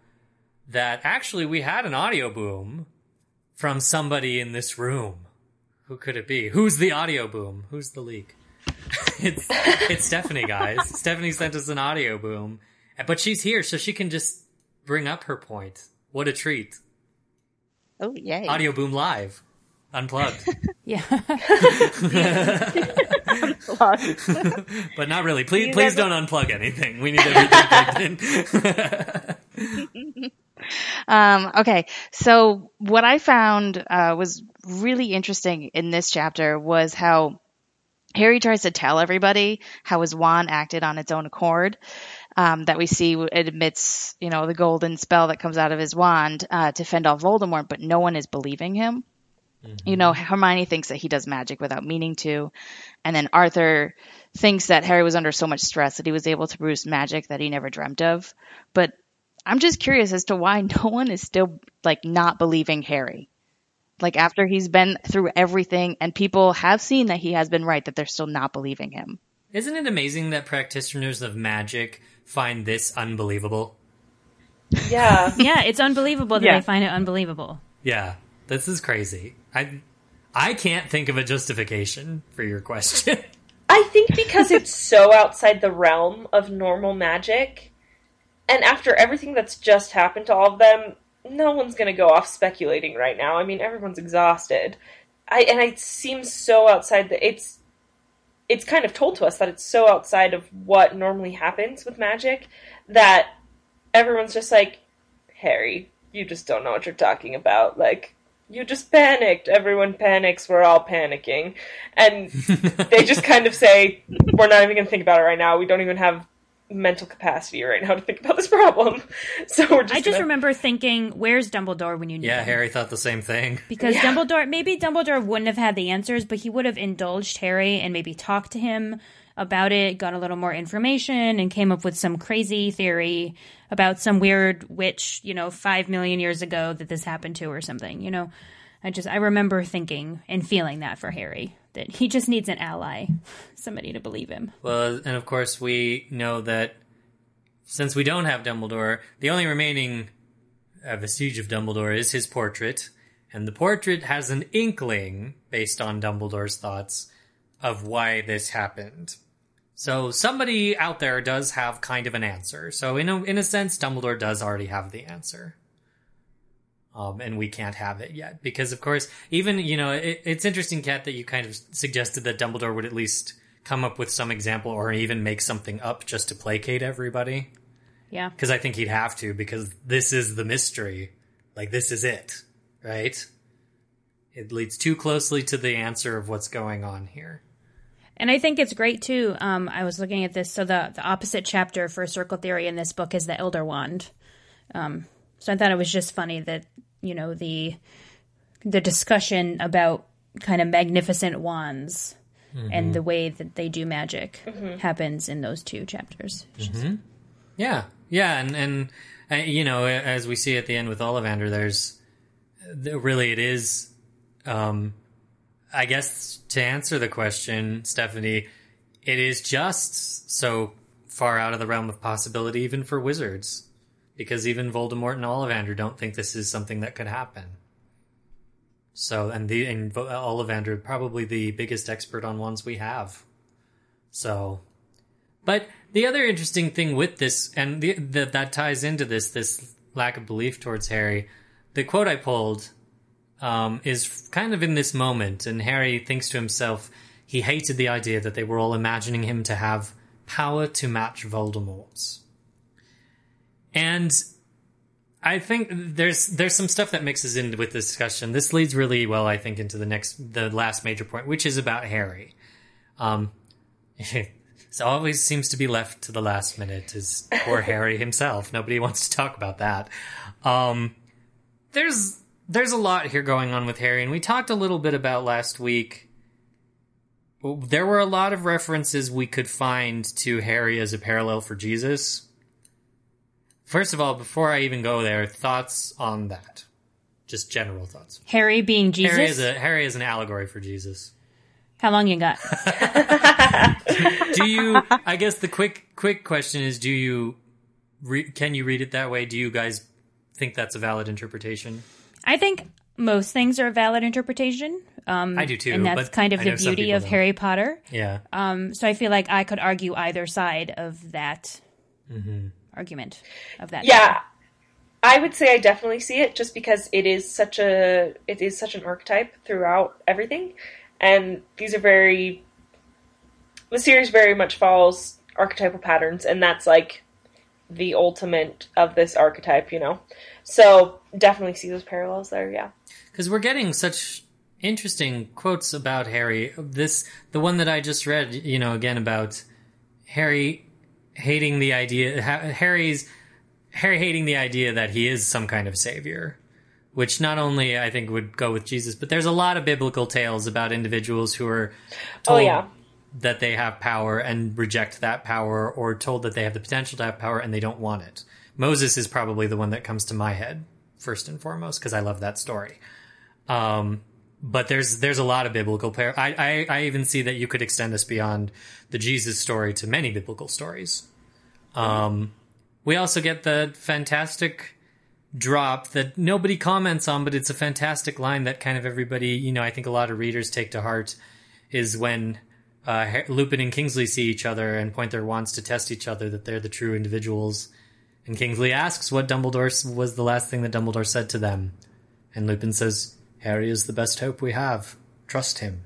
that actually we had an audioBoom from somebody in this room. Who could it be? Who's the audioBoom? Who's the leak? it's it's Stephanie, guys. Stephanie sent us an audioBoom, but she's here, so she can just bring up her point. What a treat! Oh yay! Audio boom live, unplugged. yeah. but not really. Please, You please never- don't unplug anything. We need everything plugged in. Um, okay, so what I found uh, was really interesting in this chapter was how Harry tries to tell everybody how his wand acted on its own accord. Um, that we see it admits, you know, the golden spell that comes out of his wand uh, to fend off Voldemort, but no one is believing him. You know, Hermione thinks that he does magic without meaning to, and then Arthur thinks that Harry was under so much stress that he was able to produce magic that he never dreamt of. But I'm just curious as to why no one is still like not believing Harry. Like after he's been through everything and people have seen that he has been right that they're still not believing him. Isn't it amazing that practitioners of magic find this unbelievable? Yeah. yeah, it's unbelievable that Yeah. they find it unbelievable. Yeah, this is crazy. I I can't think of a justification for your question. I think because it's so outside the realm of normal magic, and after everything that's just happened to all of them, no one's going to go off speculating right now. I mean, everyone's exhausted. I and it seems so outside that it's it's kind of told to us that it's so outside of what normally happens with magic that everyone's just like, Harry, you just don't know what you're talking about. Like, you just panicked. Everyone panics. We're all panicking. And they just kind of say, we're not even going to think about it right now. We don't even have mental capacity right now to think about this problem. So we're just I just gonna- remember thinking, "Where's Dumbledore when you need Yeah, him?" Harry thought the same thing. Because Dumbledore, maybe Dumbledore wouldn't have had the answers, but he would have indulged Harry and maybe talked to him about it, got a little more information, and came up with some crazy theory about some weird witch, you know, five million years ago that this happened to or something. You know, I just I remember thinking and feeling that for Harry that he just needs an ally, somebody to believe him. Well, and of course, we know that since we don't have Dumbledore, the only remaining uh, vestige of Dumbledore is his portrait, and the portrait has an inkling, based on Dumbledore's thoughts, of why this happened. So somebody out there does have kind of an answer. So in a, in a sense, Dumbledore does already have the answer. Um, and we can't have it yet because, of course, even you know, it, it's interesting, Kat, that you kind of suggested that Dumbledore would at least come up with some example or even make something up just to placate everybody. Yeah. Because I think he'd have to because this is the mystery, like this is it, right? It leads too closely to the answer of what's going on here. And I think it's great too. Um, I was looking at this. So the the opposite chapter for circle theory in this book is the Elder Wand. Um, so I thought it was just funny that you know the the discussion about kind of magnificent wands Mhm. and the way that they do magic Mhm. happens in those two chapters. hmm Yeah, yeah, and and uh, you know, as we see at the end with Ollivander, there's th- really it is. Um, I guess to answer the question, Stephanie, it is just so far out of the realm of possibility, even for wizards, because even Voldemort and Ollivander don't think this is something that could happen. So, and the and Ollivander probably the biggest expert on ones we have. So, but the other interesting thing with this, and the, the, that ties into this, this lack of belief towards Harry, the quote I pulled um, is kind of in this moment, and Harry thinks to himself he hated the idea that they were all imagining him to have power to match Voldemort's. And I think there's there's some stuff that mixes in with this discussion. This leads really well, I think, into the next the last major point, which is about Harry. Um, so always seems to be left to the last minute is poor Harry himself. Nobody wants to talk about that. Um, there's there's a lot here going on with Harry, and we talked a little bit about last week. There were a lot of references we could find to Harry as a parallel for Jesus. First of all, before I even go there, thoughts on that? Just general thoughts. Harry being Jesus. Harry is a Harry is an allegory for Jesus. How long you got? do you? I guess the quick quick question is: Do you? Re, can you read it that way? Do you guys think that's a valid interpretation? I think most things are a valid interpretation. Um, I do too, and that's kind of I the beauty of don't. Harry Potter. Yeah. Um, so I feel like I could argue either side of that Mm-hmm. Argument of that. Yeah. I would say I definitely see it just because it is such a it is such an archetype throughout everything. And these are very the series very much follows archetypal patterns and that's like the ultimate of this archetype, you know. So definitely see those parallels there, yeah. because we're getting such interesting quotes about Harry. This, the one that I just read, you know, again about Harry hating the idea, Harry's Harry hating the idea that he is some kind of savior, which not only I think would go with Jesus, but there's a lot of biblical tales about individuals who are Oh, told yeah. that they have power and reject that power, or told that they have the potential to have power and they don't want it. Moses is probably the one that comes to my head first and foremost because I love that story. Um, but there's there's a lot of biblical par- I, I I even see that you could extend this beyond the Jesus story to many biblical stories. Um, we also get the fantastic drop that nobody comments on, but it's a fantastic line that kind of everybody, you know, I think a lot of readers take to heart is when uh, Lupin and Kingsley see each other and point their wands to test each other that they're the true individuals. And Kingsley asks what Dumbledore was the last thing that Dumbledore said to them. And Lupin says, Harry is the best hope we have. Trust him.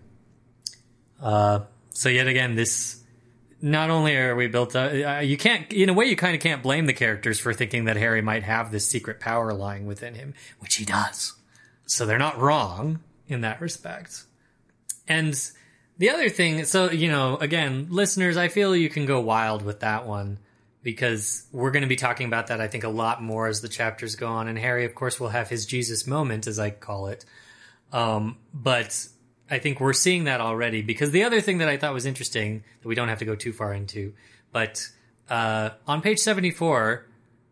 Uh, so yet again, this not only are we built up, uh, you can't, in a way, you kind of can't blame the characters for thinking that Harry might have this secret power lying within him, which he does. So they're not wrong in that respect. And the other thing, so, you know, again, listeners, I feel you can go wild with that one. because we're going to be talking about that, I think, a lot more as the chapters go on. And Harry, of course, will have his Jesus moment, as I call it. Um, but I think we're seeing that already because the other thing that I thought was interesting that we don't have to go too far into, but uh, on page 74,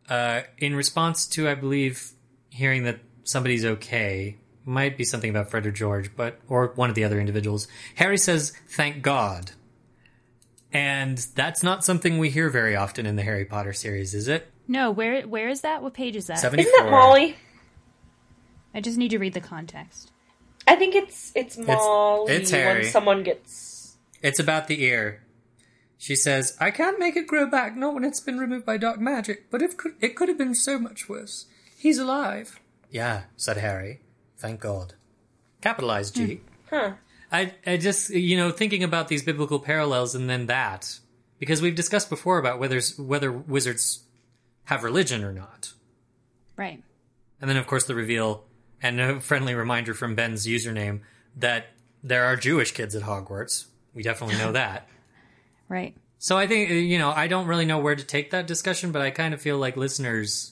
uh, in response to, I believe, hearing that somebody's okay, might be something about Fred or George, but or one of the other individuals. Harry says, "Thank God," and that's not something we hear very often in the Harry Potter series, is it? No, where where is that? What page is that? 74. Isn't that Molly? I just need to read the context. I think it's it's Molly it's Harry. when someone gets. It's about the ear. She says, "I can't make it grow back, not when it's been removed by dark magic. But it could it could have been so much worse. He's alive." Yeah, said Harry. Thank God. Capitalized G. Hmm. Huh. I, I just, you know, thinking about these biblical parallels and then that, because we've discussed before about whether whether wizards have religion or not, Right. and then of course the reveal and a friendly reminder from Ben's username that there are Jewish kids at Hogwarts. We definitely know that. Right. So I think you know I don't really know where to take that discussion, but I kind of feel like listeners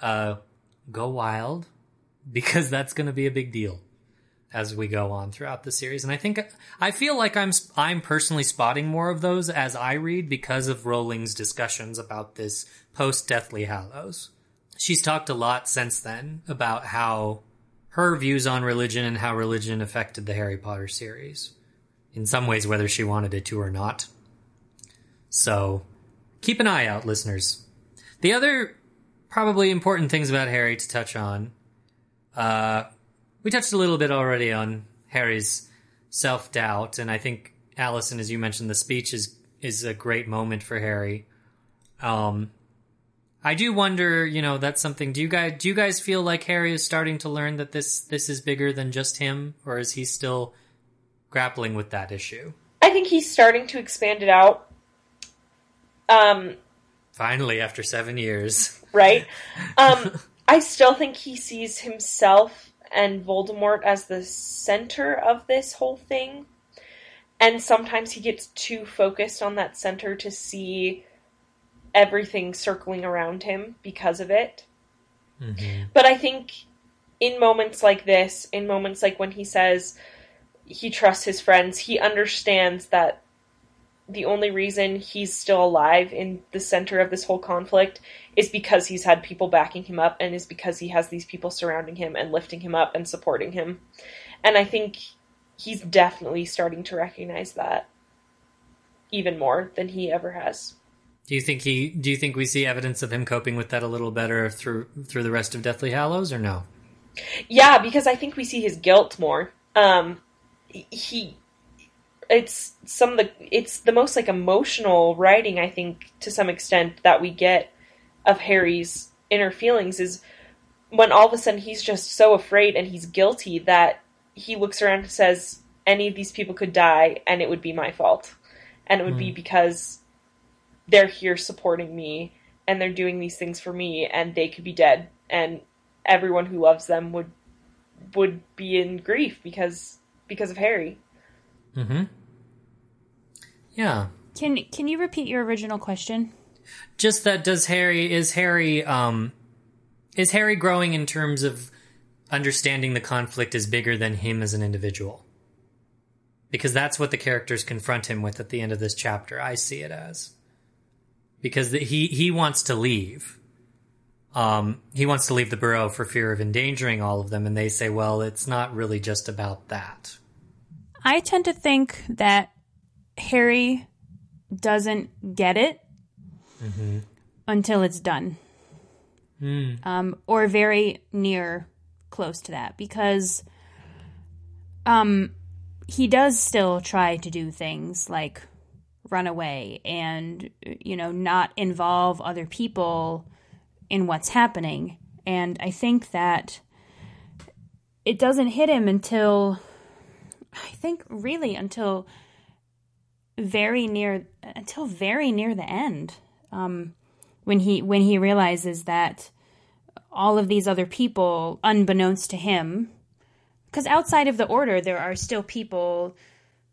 uh, go wild because that's going to be a big deal as we go on throughout the series. And I think I feel like I'm I'm personally spotting more of those as I read because of Rowling's discussions about this post Deathly Hallows. She's talked a lot since then about how her views on religion and how religion affected the Harry Potter series. In some ways, whether she wanted it to or not. So keep an eye out, listeners. The other probably important things about Harry to touch on. Uh, we touched a little bit already on Harry's self doubt, and I think Allison, as you mentioned, the speech is is a great moment for Harry. Um, I do wonder, you know, that's something. Do you guys do you guys feel like Harry is starting to learn that this this is bigger than just him, or is he still grappling with that issue? I think he's starting to expand it out. Um, Finally, after seven years, right? Um, I still think he sees himself and Voldemort as the center of this whole thing. And sometimes he gets too focused on that center to see everything circling around him because of it. Mm-hmm. But I think in moments like this, in moments like when he says he trusts his friends, he understands that the only reason he's still alive in the center of this whole conflict is because he's had people backing him up and is because he has these people surrounding him and lifting him up and supporting him. And I think he's definitely starting to recognize that even more than he ever has. Do you think he? Do you think we see evidence of him coping with that a little better through through the rest of Deathly Hallows, or no? Yeah, because I think we see his guilt more. Um, he, it's some of the, it's the most like emotional writing I think to some extent that we get of Harry's inner feelings is when all of a sudden he's just so afraid and he's guilty that he looks around and says, "Any of these people could die, and it would be my fault, and it would be because they're here supporting me and they're doing these things for me, and they could be dead, and everyone who loves them would would be in grief because because of Harry." Mm-hmm. Yeah. Can can you repeat your original question? Just that does Harry is Harry um is Harry growing in terms of understanding the conflict is bigger than him as an individual? Because that's what the characters confront him with at the end of this chapter. I see it as. Because the, he he wants to leave. Um he wants to leave the burrow for fear of endangering all of them and they say, "Well, it's not really just about that." I tend to think that Harry doesn't get it Mm-hmm. until it's done. Mm. um, or very near close to that because um, he does still try to do things like run away and you know not involve other people in what's happening. And i think that it doesn't hit him until i think really until very near until very near the end um, when he when he realizes that all of these other people, unbeknownst to him, because outside of the order, there are still people,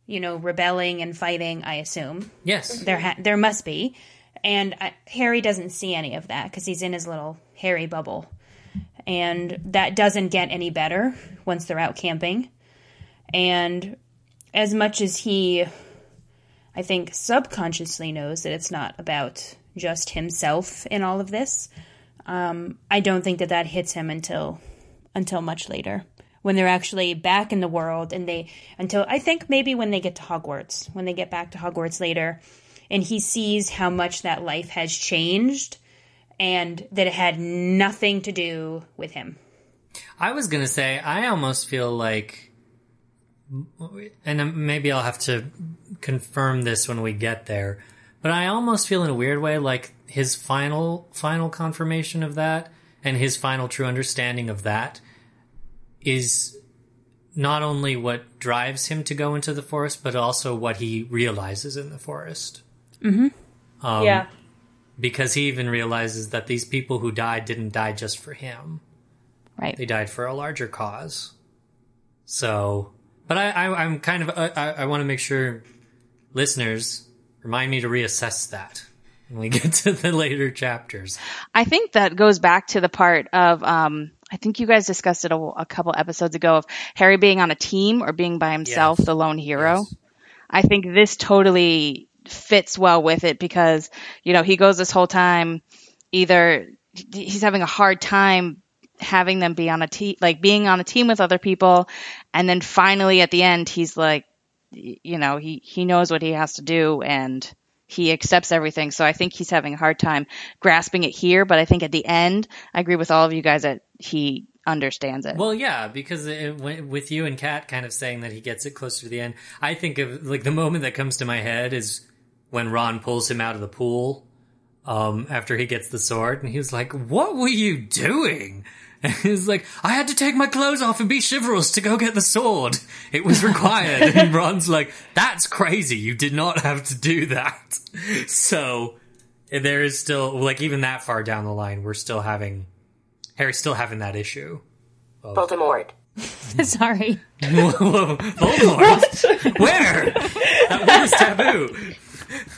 you know, rebelling and fighting. I assume. Yes. There ha- there must be, And I, Harry doesn't see any of that because he's in his little Harry bubble. And that doesn't get any better once they're out camping. And as much as he, I think, subconsciously knows that it's not about just himself in all of this, um, I don't think that that hits him until until much later when they're actually back in the world and they until I think maybe when they get to Hogwarts when they get back to Hogwarts later and he sees how much that life has changed and that it had nothing to do with him. I was gonna say I almost feel like, and um, maybe I'll have to confirm this when we get there, but I almost feel in a weird way like his final final confirmation of that and his final true understanding of that is not only what drives him to go into the forest, but also what he realizes in the forest. Mm-hmm. Um, Yeah. Because he even realizes that these people who died didn't die just for him. Right. They died for a larger cause. So, but I, I I'm kind of I, I, I want to make sure listeners remind me to reassess that when we get to the later chapters. I think that goes back to the part of, um, I think you guys discussed it a, a couple episodes ago of Harry being on a team or being by himself, the lone hero. I think this totally fits well with it because, you know, he goes this whole time either he's having a hard time having them be on a team, like being on a team with other people. And then finally at the end, he's like, you know, he, he knows what he has to do and he accepts everything. So I think he's having a hard time grasping it here. But I think at the end, I agree with all of you guys that he understands it. Well, yeah, because it, with you and Kat kind of saying that he gets it closer to the end, I think of like the moment that comes to my head is when Ron pulls him out of the pool um, after he gets the sword, and he was like, "What were you doing?" And he's like, "I had to take my clothes off and be chivalrous to go get the sword. It was required." and Ron's like, "That's crazy. You did not have to do that." So there is still like even that far down the line, we're still having Harry's still having that issue. Voldemort. Sorry. Whoa, Voldemort? Where? That was taboo.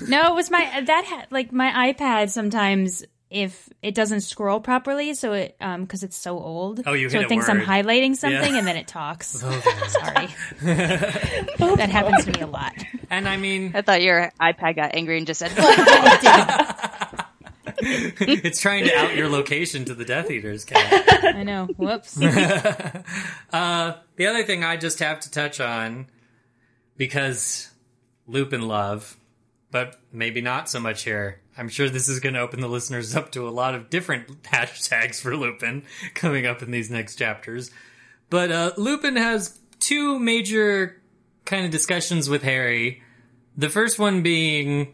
No, it was my that had like my iPad sometimes if it doesn't scroll properly, so it um because it's so old. Oh, you so hit it a thinks I'm highlighting something Yeah. and then it talks. Voldemort. Sorry, that happens to me a lot. And I mean, I thought your iPad got angry and just said, it's trying to out your location to the Death Eaters, Kat. I know. Whoops. uh, the other thing I just have to touch on, because loop Lupin love, but maybe not so much here. I'm sure this is going to open the listeners up to a lot of different hashtags for Lupin coming up in these next chapters. But uh, Lupin has two major kind of discussions with Harry. The first one being,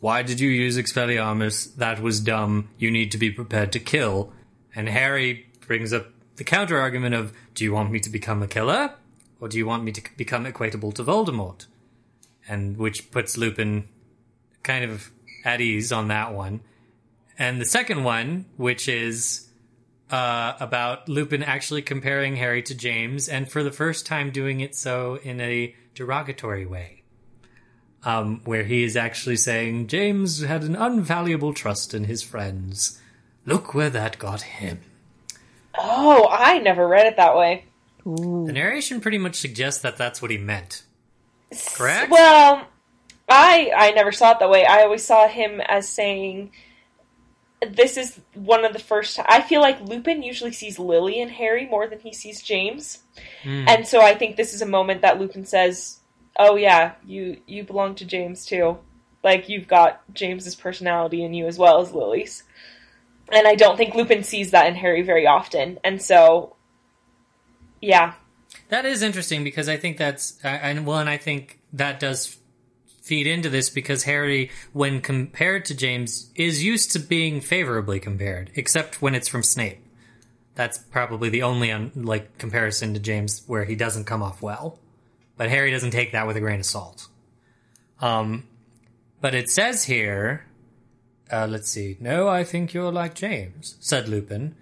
why did you use Expelliarmus? That was dumb. You need to be prepared to kill. And Harry brings up the counter argument of, do you want me to become a killer? Or do you want me to become equatable to Voldemort? And which puts Lupin kind of at ease on that one. And the second one, which is uh, about Lupin actually comparing Harry to James, and for the first time doing it so in a derogatory way. Um, where he is actually saying, James had an unvaluable trust in his friends. Look where that got him. Oh, I never read it that way. The narration pretty much suggests that that's what he meant. Correct? Well, I I never saw it that way. I always saw him as saying this is one of the first I feel like Lupin usually sees Lily and Harry more than he sees James. Hmm. And so I think this is a moment that Lupin says, "Oh yeah, you you belong to James too. Like you've got James's personality in you as well as Lily's." And I don't think Lupin sees that in Harry very often. And so yeah, That is interesting because I think that's I, I well, and I think that does feed into this because Harry, when compared to James, is used to being favorably compared, except when it's from Snape. That's probably the only un, like comparison to James where he doesn't come off well, but Harry doesn't take that with a grain of salt. Um, but it says here, uh, let's see. No, I think you're like James," said Lupin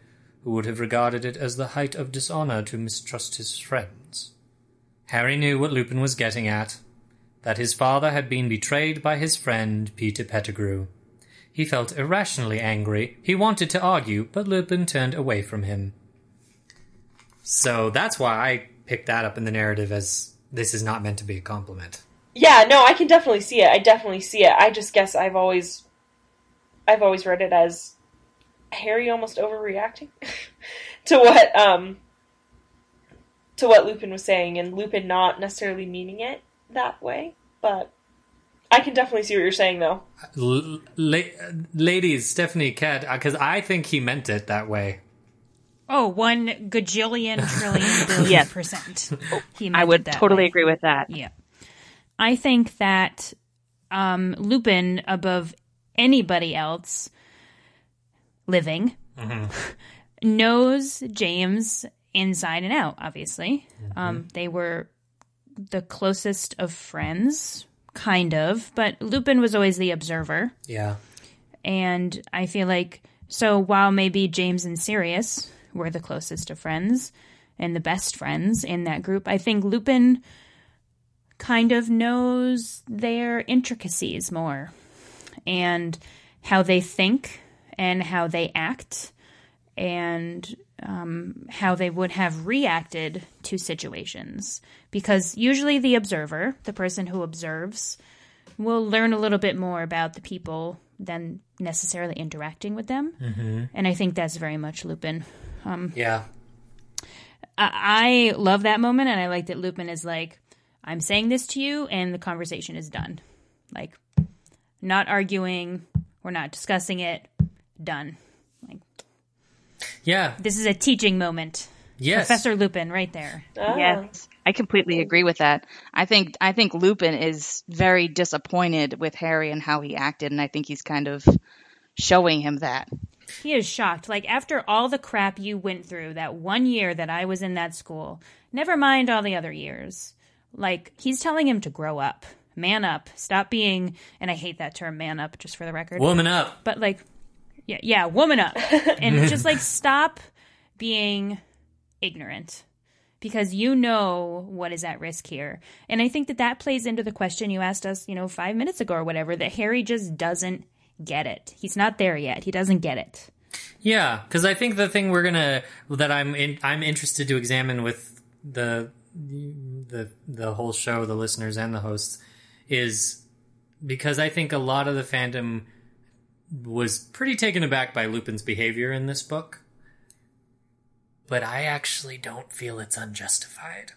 who would have regarded it as the height of dishonor to mistrust his friends. Harry knew what Lupin was getting at that his father had been betrayed by his friend Peter Pettigrew. He felt irrationally angry. He wanted to argue, but Lupin turned away from him. So that's why I picked that up in the narrative as this is not meant to be a compliment. Yeah, no, I can definitely see it. I definitely see it. I just guess I've always I've always read it as Harry almost overreacting to what um to what Lupin was saying and Lupin not necessarily meaning it that way, but I can definitely see what you're saying though. L- la- ladies, Stephanie, Kat, because I think he meant it that way. Oh, one gajillion trillion billion Yes. percent. He I would it that totally way. agree with that. Yeah. I think that um, Lupin, above anybody else living, knows James inside and out, obviously. Um, they were the closest of friends, kind of, but Lupin was always the observer. Yeah. And I feel like, so while maybe James and Sirius were the closest of friends and the best friends in that group, I think Lupin kind of knows their intricacies more and how they think and how they act and um, how they would have reacted to situations. Because usually the observer, the person who observes, will learn a little bit more about the people than necessarily interacting with them. Mhm. And I think that's very much Lupin. Um, Yeah. I, I love that moment, and I like that Lupin is like, I'm saying this to you, and the conversation is done. Like, not arguing, we're not discussing it, done. Like, Yeah. this is a teaching moment. Yes. Professor Lupin, right there. Ah. Yes, I completely agree with that. I think I think Lupin is very disappointed with Harry and how he acted, and I think he's kind of showing him that. He is shocked. Like, after all the crap you went through that one year that I was in that school, never mind all the other years. Like, he's telling him to grow up, man up, stop being, and I hate that term, man up, just for the record. Woman up. But, like, yeah, yeah, woman up. and just, like, stop being ignorant because you know what is at risk here. And I think that that plays into the question you asked us, you know, five minutes ago or whatever, that Harry just doesn't get it. He's not there yet. He doesn't get it. Yeah, because I think the thing we're gonna that I'm in, I'm interested to examine with the the the whole show, the listeners and the hosts, is because I think a lot of the fandom was pretty taken aback by Lupin's behavior in this book, but I actually don't feel it's unjustified.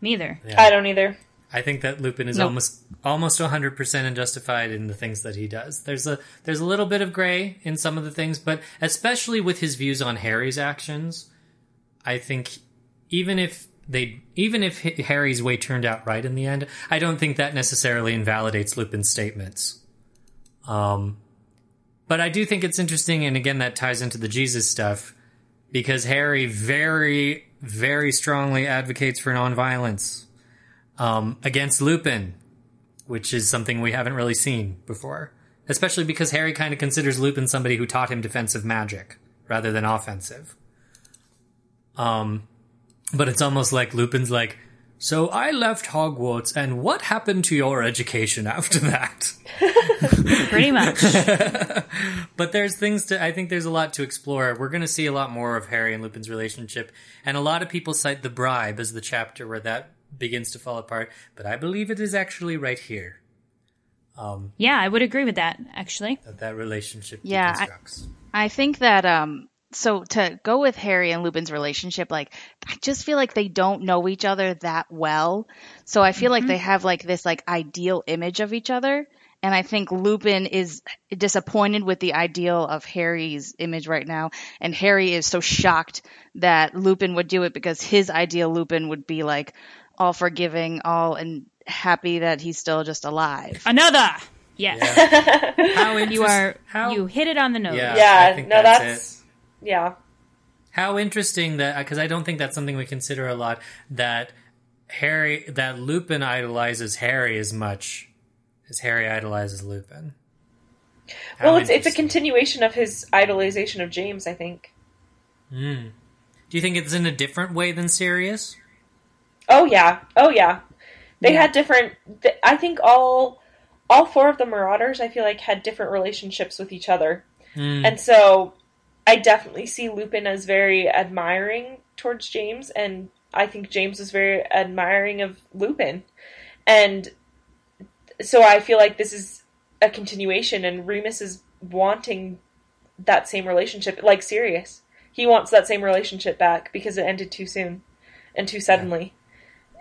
Neither. I don't either. I think that Lupin is Nope. almost almost 100% unjustified in the things that he does. There's a there's a little bit of gray in some of the things, but especially with his views on Harry's actions, I think even if they even if Harry's way turned out right in the end, I don't think that necessarily invalidates Lupin's statements. Um but I do think it's interesting and again that ties into the Jesus stuff because Harry very very strongly advocates for nonviolence um, against Lupin, which is something we haven't really seen before. Especially because Harry kind of considers Lupin somebody who taught him defensive magic rather than offensive. Um, but it's almost like Lupin's like, so I left Hogwarts, and what happened to your education after that? Pretty much. but there's things to I think there's a lot to explore. We're going to see a lot more of Harry and Lupin's relationship, and a lot of people cite the bribe as the chapter where that begins to fall apart. But I believe it is actually right here um, Yeah, I would agree with that, actually. that that relationship Yeah, I. I think that um so to go with Harry and Lupin's relationship, like I just feel like they don't know each other that well. So I feel like they mm-hmm. have like this like ideal image of each other. And I think Lupin is disappointed with the ideal of Harry's image right now. And Harry is so shocked that Lupin would do it because his ideal Lupin would be like all forgiving, all and happy that he's still just alive. Another. Yes. How you are you hit it on the nose. Yeah, Yeah, I think no, that's, that's- it. Yeah. How interesting that because I don't think that's something we consider a lot that Harry that Lupin idolizes Harry as much as Harry idolizes Lupin. How Well, it's it's a continuation of his idolization of James, I think. Hmm. Do you think it's in a different way than Sirius? Oh yeah, oh yeah. They Yeah. had different. th- I think all all four of the Marauders, I feel like, had different relationships with each other. Mm. And so I definitely see Lupin as very admiring towards James, and I think James was very admiring of Lupin. And so I feel like this is a continuation, and Remus is wanting that same relationship, like Sirius. He wants that same relationship back because it ended too soon and too suddenly.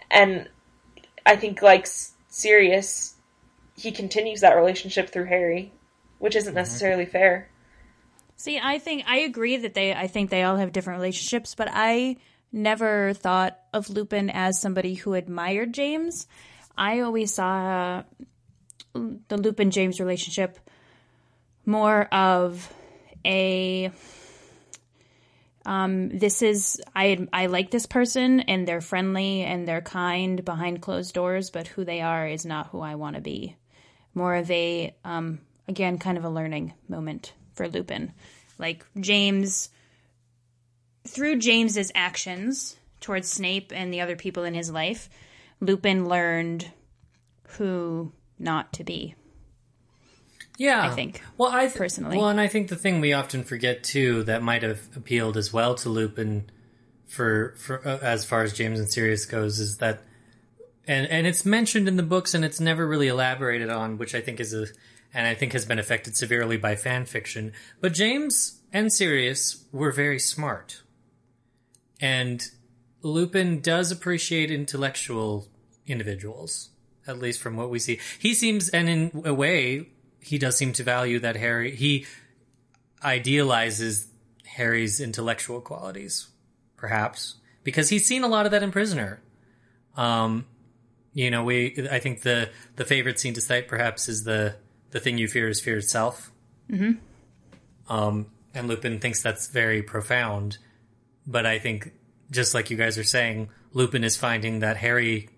And I think, like Sirius, he continues that relationship through Harry, which isn't mm-hmm. necessarily fair. See, I think I agree that they I think they all have different relationships, but I never thought of Lupin as somebody who admired James. I always saw the Lupin James relationship more of a um this is I I like this person and they're friendly and they're kind behind closed doors, but who they are is not who I want to be. More of a um again kind of a learning moment for Lupin. Like James through James's actions towards Snape and the other people in his life, Lupin learned who not to be. Yeah, I think. Well, I th- personally. Well, and I think the thing we often forget too that might have appealed as well to Lupin for for uh, as far as James and Sirius goes is that, and and it's mentioned in the books and it's never really elaborated on, which I think is a and I think has been affected severely by fan fiction. But James and Sirius were very smart, and Lupin does appreciate intellectual individuals, at least from what we see. He seems, and in a way, he does seem to value that Harry. He idealizes Harry's intellectual qualities, perhaps because he's seen a lot of that in Prisoner. Um, you know, we. I think the the favorite scene to cite perhaps is the the thing you fear is fear itself. Mm-hmm. Um, and Lupin thinks that's very profound, but I think just like you guys are saying, Lupin is finding that Harry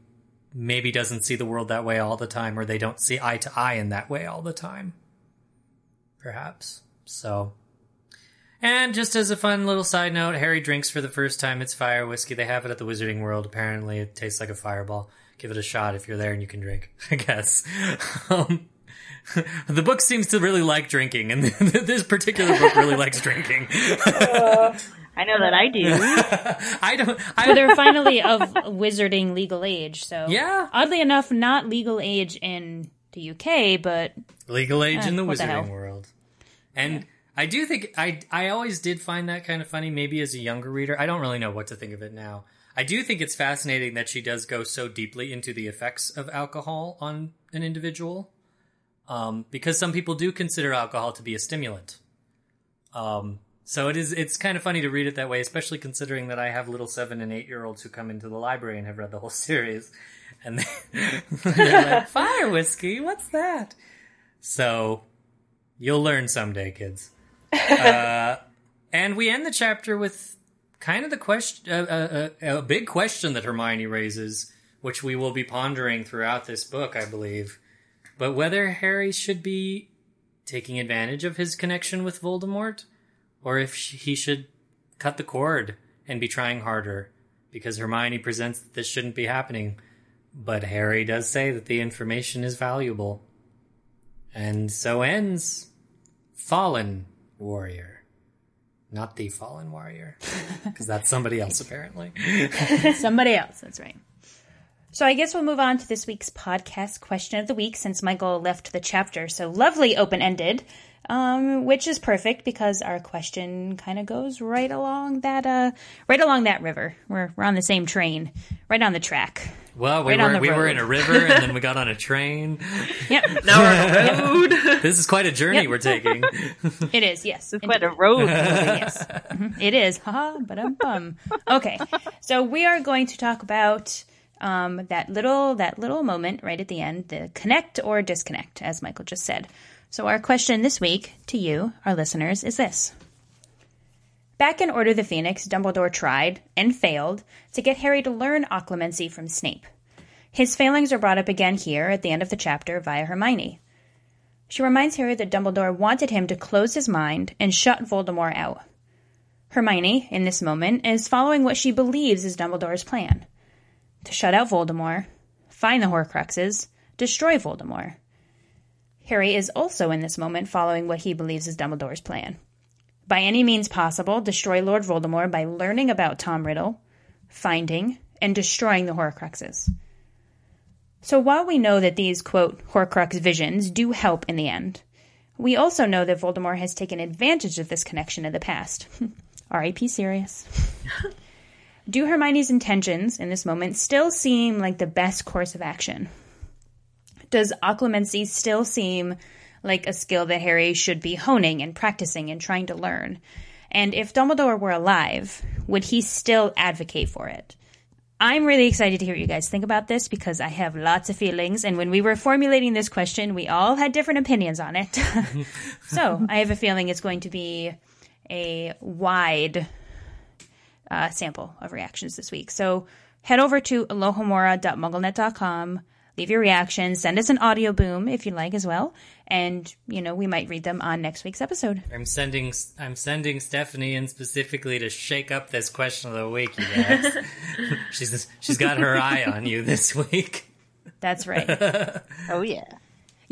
maybe doesn't see the world that way all the time, or they don't see eye to eye in that way all the time. Perhaps. So. And just as a fun little side note, Harry drinks for the first time its fire whiskey. They have it at the Wizarding World. Apparently, it tastes like a fireball. Give it a shot if you're there and you can drink, I guess. Um, the book seems to really like drinking, and this particular book really likes drinking. I know that I do. I don't. I, Well, they're finally of wizarding legal age, so Yeah. Oddly enough, not legal age in the UK, but legal age Eh, in the what the wizarding world. And I do think I I always did find that kind of funny. Maybe as a younger reader, I don't really know what to think of it now. I do think it's fascinating that she does go so deeply into the effects of alcohol on an individual, um, because some people do consider alcohol to be a stimulant. Um, so it is. It's kind of funny to read it that way, especially considering that I have little seven and eight year olds who come into the library and have read the whole series, and they, they're like, "Fire whiskey, what's that?" So you'll learn someday, kids. uh, and we end the chapter with kind of the question, uh, uh, uh, a big question that Hermione raises, which we will be pondering throughout this book, I believe. But whether Harry should be taking advantage of his connection with Voldemort, or if he should cut the cord and be trying harder, because Hermione presents that this shouldn't be happening. But Harry does say that the information is valuable. And so ends Fallen Warrior. Not the Fallen Warrior. Because that's somebody else, apparently. somebody else. That's right. So I guess we'll move on to this week's podcast question of the week since Michael left the chapter so lovely open ended, um, which is perfect because our question kind of goes right along that uh, right along that river. We're we're on the same train, right on the track. Well, we, Right were, the we were in a river and then we got on a train. Yep. Now we're on a road. This is quite a journey Yep. we're taking. It is, yes. It's quite a road. yes. It is. Haha, but um bum. Okay. So we are going to talk about um, that little that little moment right at the end, the connect or disconnect, as Michael just said. So our question this week to you, our listeners, is this. Back in Order of the Phoenix, Dumbledore tried, and failed, to get Harry to learn occlumency from Snape. His failings are brought up again here at the end of the chapter via Hermione. She reminds Harry that Dumbledore wanted him to close his mind and shut Voldemort out. Hermione, in this moment, is following what she believes is Dumbledore's plan to shut out Voldemort, find the Horcruxes, destroy Voldemort. Harry is also in this moment following what he believes is Dumbledore's plan. By any means possible, destroy Lord Voldemort by learning about Tom Riddle, finding, and destroying the Horcruxes. So while we know that these, quote, Horcrux visions do help in the end, we also know that Voldemort has taken advantage of this connection in the past. R.A.P. Sirius. do Hermione's intentions in this moment still seem like the best course of action? Does occlumency still seem like a skill that Harry should be honing and practicing and trying to learn? And if Dumbledore were alive, would he still advocate for it? I'm really excited to hear what you guys think about this because I have lots of feelings. And when we were formulating this question, we all had different opinions on it. so I have a feeling it's going to be a wide uh, sample of reactions this week. So head over to alohomora.mugglenet.com leave your reactions, send us an audioBoom if you like as well, and you know we might read them on next week's episode. I'm sending I'm sending Stephanie in specifically to shake up this question of the week, you guys. she's she's got her eye on you this week. That's right. oh yeah.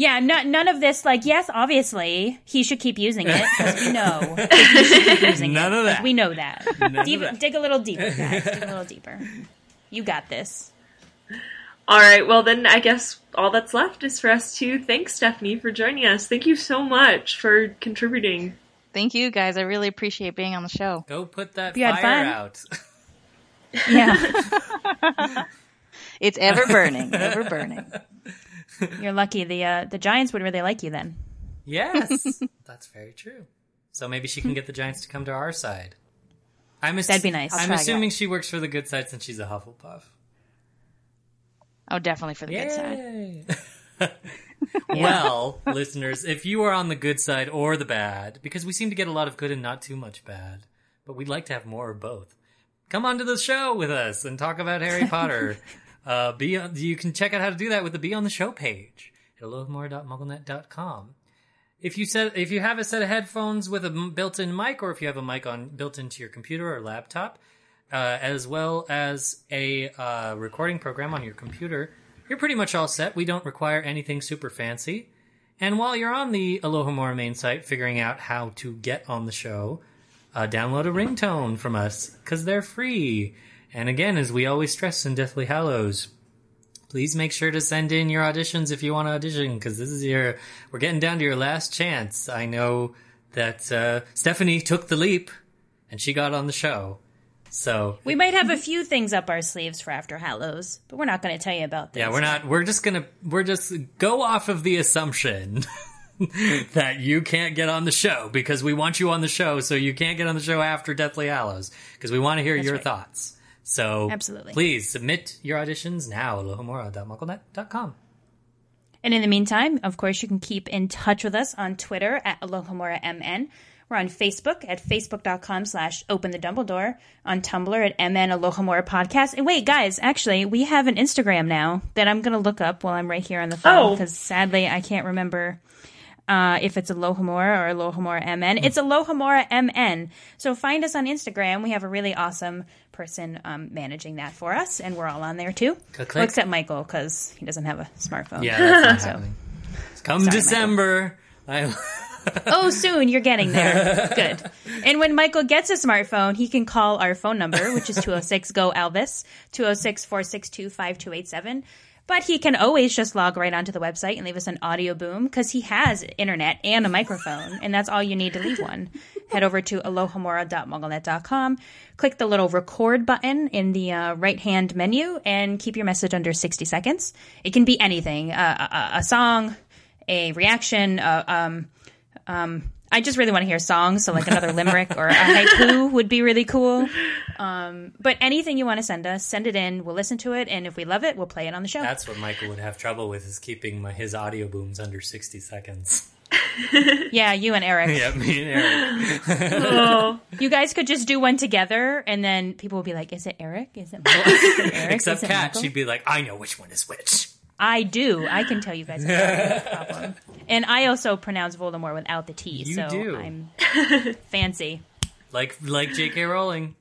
Yeah, no, none of this. Like, yes, obviously he should keep using it because we know he should keep using None it. of that. we know that. None of Deep- that. Dig a little deeper, guys. Dig a little deeper. You got this. All right, well, then I guess all that's left is for us to thank Stephanie for joining us. Thank you so much for contributing. Thank you guys. I really appreciate being on the show. Go put that You had fire fun? out. Yeah. It's ever burning, ever burning. You're lucky. The uh, the Giants would really like you then. Yes, that's very true. So maybe she can get the Giants to come to our side. I'm ass- That'd be nice. I'll I'm assuming that. she works for the good side since she's a Hufflepuff. Oh, definitely for the good side. Well, listeners, if you are on the good side or the bad, because we seem to get a lot of good and not too much bad, but we'd like to have more of both. Come on to the show with us and talk about Harry Potter. Uh, be on, you can check out how to do that with the Be on the Show page at. If you set, if you have a set of headphones with a built-in mic, or if you have a mic on built into your computer or laptop, uh, as well as a uh, recording program on your computer, you're pretty much all set. We don't require anything super fancy. And while you're on the Alohomora main site figuring out how to get on the show, uh, download a ringtone from us because they're free. And again, as we always stress in Deathly Hallows, please make sure to send in your auditions if you want to audition because this is your we're getting down to your last chance. I know that uh, Stephanie took the leap and she got on the show. So We might have a few things up our sleeves for After Hallows, but we're not going to tell you about this. Yeah, we're not. We're just gonna. We're just go off of the assumption that you can't get on the show because we want you on the show, so you can't get on the show after Deathly Hallows because we want to hear That's your right. thoughts. So Absolutely. please submit your auditions now. Alohomora.mugglenet.com. And in the meantime, of course, you can keep in touch with us on Twitter at AlohomoraMN. We're on Facebook at facebook.com slash open the Dumbledore, on Tumblr at MN Alohomora Podcast. And wait, guys, actually, we have an Instagram now that I'm going to look up while I'm right here on the phone Oh. because sadly I can't remember uh, if it's Alohomora or Alohomora MN. It's Alohomora MN. So find us on Instagram. We have a really awesome person um, managing that for us, and we're all on there too. Click. Well, except Michael because he doesn't have a smartphone. Yeah, So- Come Sorry, December. Oh, soon you're getting there. Good. And when Michael gets a smartphone, he can call our phone number, which is 206 GO Elvis, 206 462 5287. But he can always just log right onto the website and leave us an audioBoom because he has internet and a microphone, and that's all you need to leave one. Head over to alohomora.mugglenet.com, click the little record button in the uh, right hand menu, and keep your message under 60 seconds. It can be anything uh, a, a song, a reaction, uh, um, um, I just really want to hear songs, so like another limerick or a haiku would be really cool. Um, but anything you want to send us, send it in. We'll listen to it, and if we love it, we'll play it on the show. that's what Michael would have trouble with is keeping my, his audioBooms under sixty seconds. yeah, you and Eric. yeah, me and Eric. Oh. You guys could just do one together, and then people will be like, "Is it Eric? Is it Michael? Is it Eric? Except Is Kat, she'd be like, I know which one is which. I do. I can tell you guys about no problem. And I also pronounce Voldemort without the T, You so do. I'm fancy. Like like J.K. Rowling.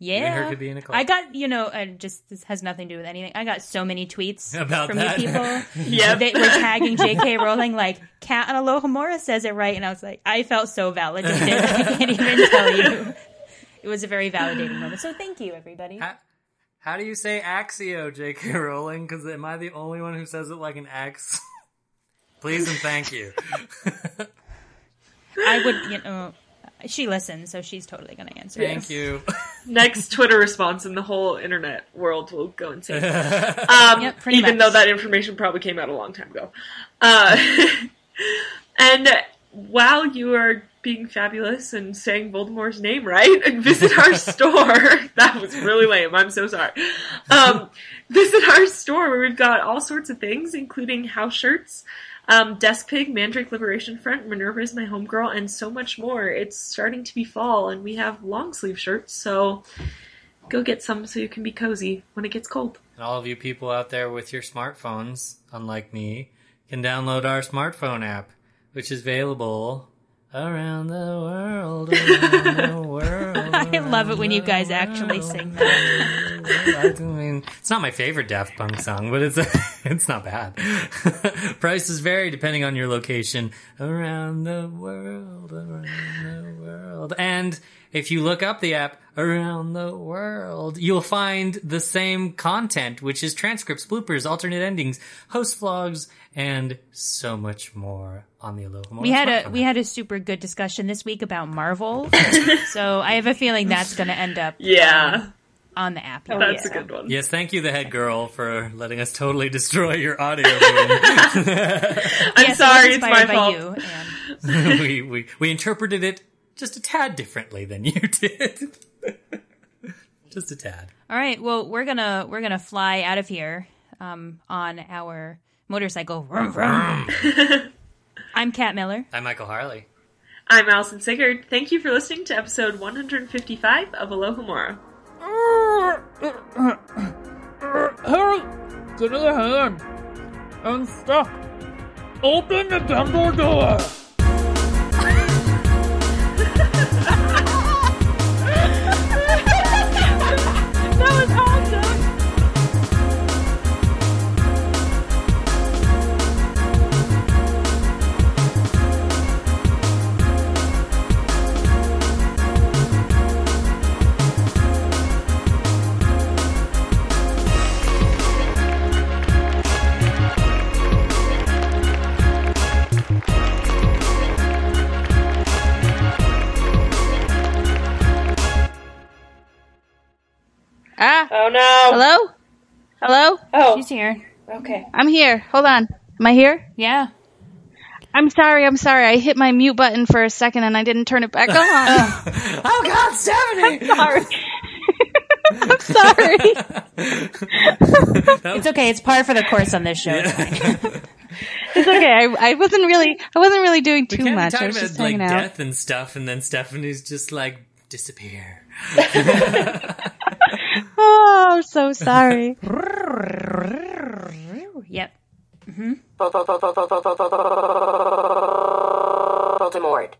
Yeah, her could be in a cult. I got you know, uh, just this has nothing to do with anything. I got so many tweets About from that. you people. Yep. they were tagging J.K. Rowling like Kat and on Alohomora says it right, and I was like, I felt so validated. I can't even tell you. It was a very validating moment. So thank you, everybody. How do you say Accio, J.K. Rowling? Because am I the only one who says it like an X? Please and thank you. I would, you know, she listens, so she's totally going to answer. Thank you. Next Twitter response and the whole internet world will go insane. Um, Yep, pretty even much. though that information probably came out a long time ago. Uh, and while you are being fabulous and saying Voldemort's name right, and visit our store. that was really lame. I'm so sorry. Um, visit our store where we've got all sorts of things, including house shirts, um, Desk Pig, Mandrake Liberation Front, Minerva is my homegirl, and so much more. It's starting to be fall, and we have long sleeve shirts, so go get some so you can be cozy when it gets cold. And all of you people out there with your smartphones, unlike me, can download our smartphone app, which is available around the world. Around the world. I love it when you guys actually sing that. I mean, it's not my favorite Daft Punk song, but it's it's not bad. Prices vary depending on your location. Around the world, around the world, and if you look up the app around the world, you'll find the same content, which is transcripts, bloopers, alternate endings, host vlogs, and so much more on the Aloha We had a we had a super good discussion this week about Marvel, so I have a feeling that's going to end up Yeah. um, on the app. Oh, That's a good one. Yes, thank you, the head girl, for letting us totally destroy your audio. room. I'm Yes, sorry, it's my fault. you, we, we we interpreted it just a tad differently than you did. just a tad. All right, well we're gonna we're gonna fly out of here um, on our motorcycle. Vroom, vroom. I'm Kat Miller. I'm Michael Harle. I'm Allison Siggard. Thank you for listening to episode 155 of Alohomora. Harry, get in the hand and stop. Open the temple door. Ah. Oh no. Hello? Hello? Oh. She's here. Okay. I'm here. Hold on. Am I here? Yeah. I'm sorry. I'm sorry. I hit my mute button for a second and I didn't turn it back on. oh God, Stephanie! I'm sorry. I'm sorry. It's okay. It's par for the course on this show. It's. It's okay. I, I wasn't really. I wasn't really doing too much. I talking was just about like hanging out. death and stuff, and then Stephanie's just like disappear. Oh, I'm so sorry. yep. Mm-hmm. Voldemort.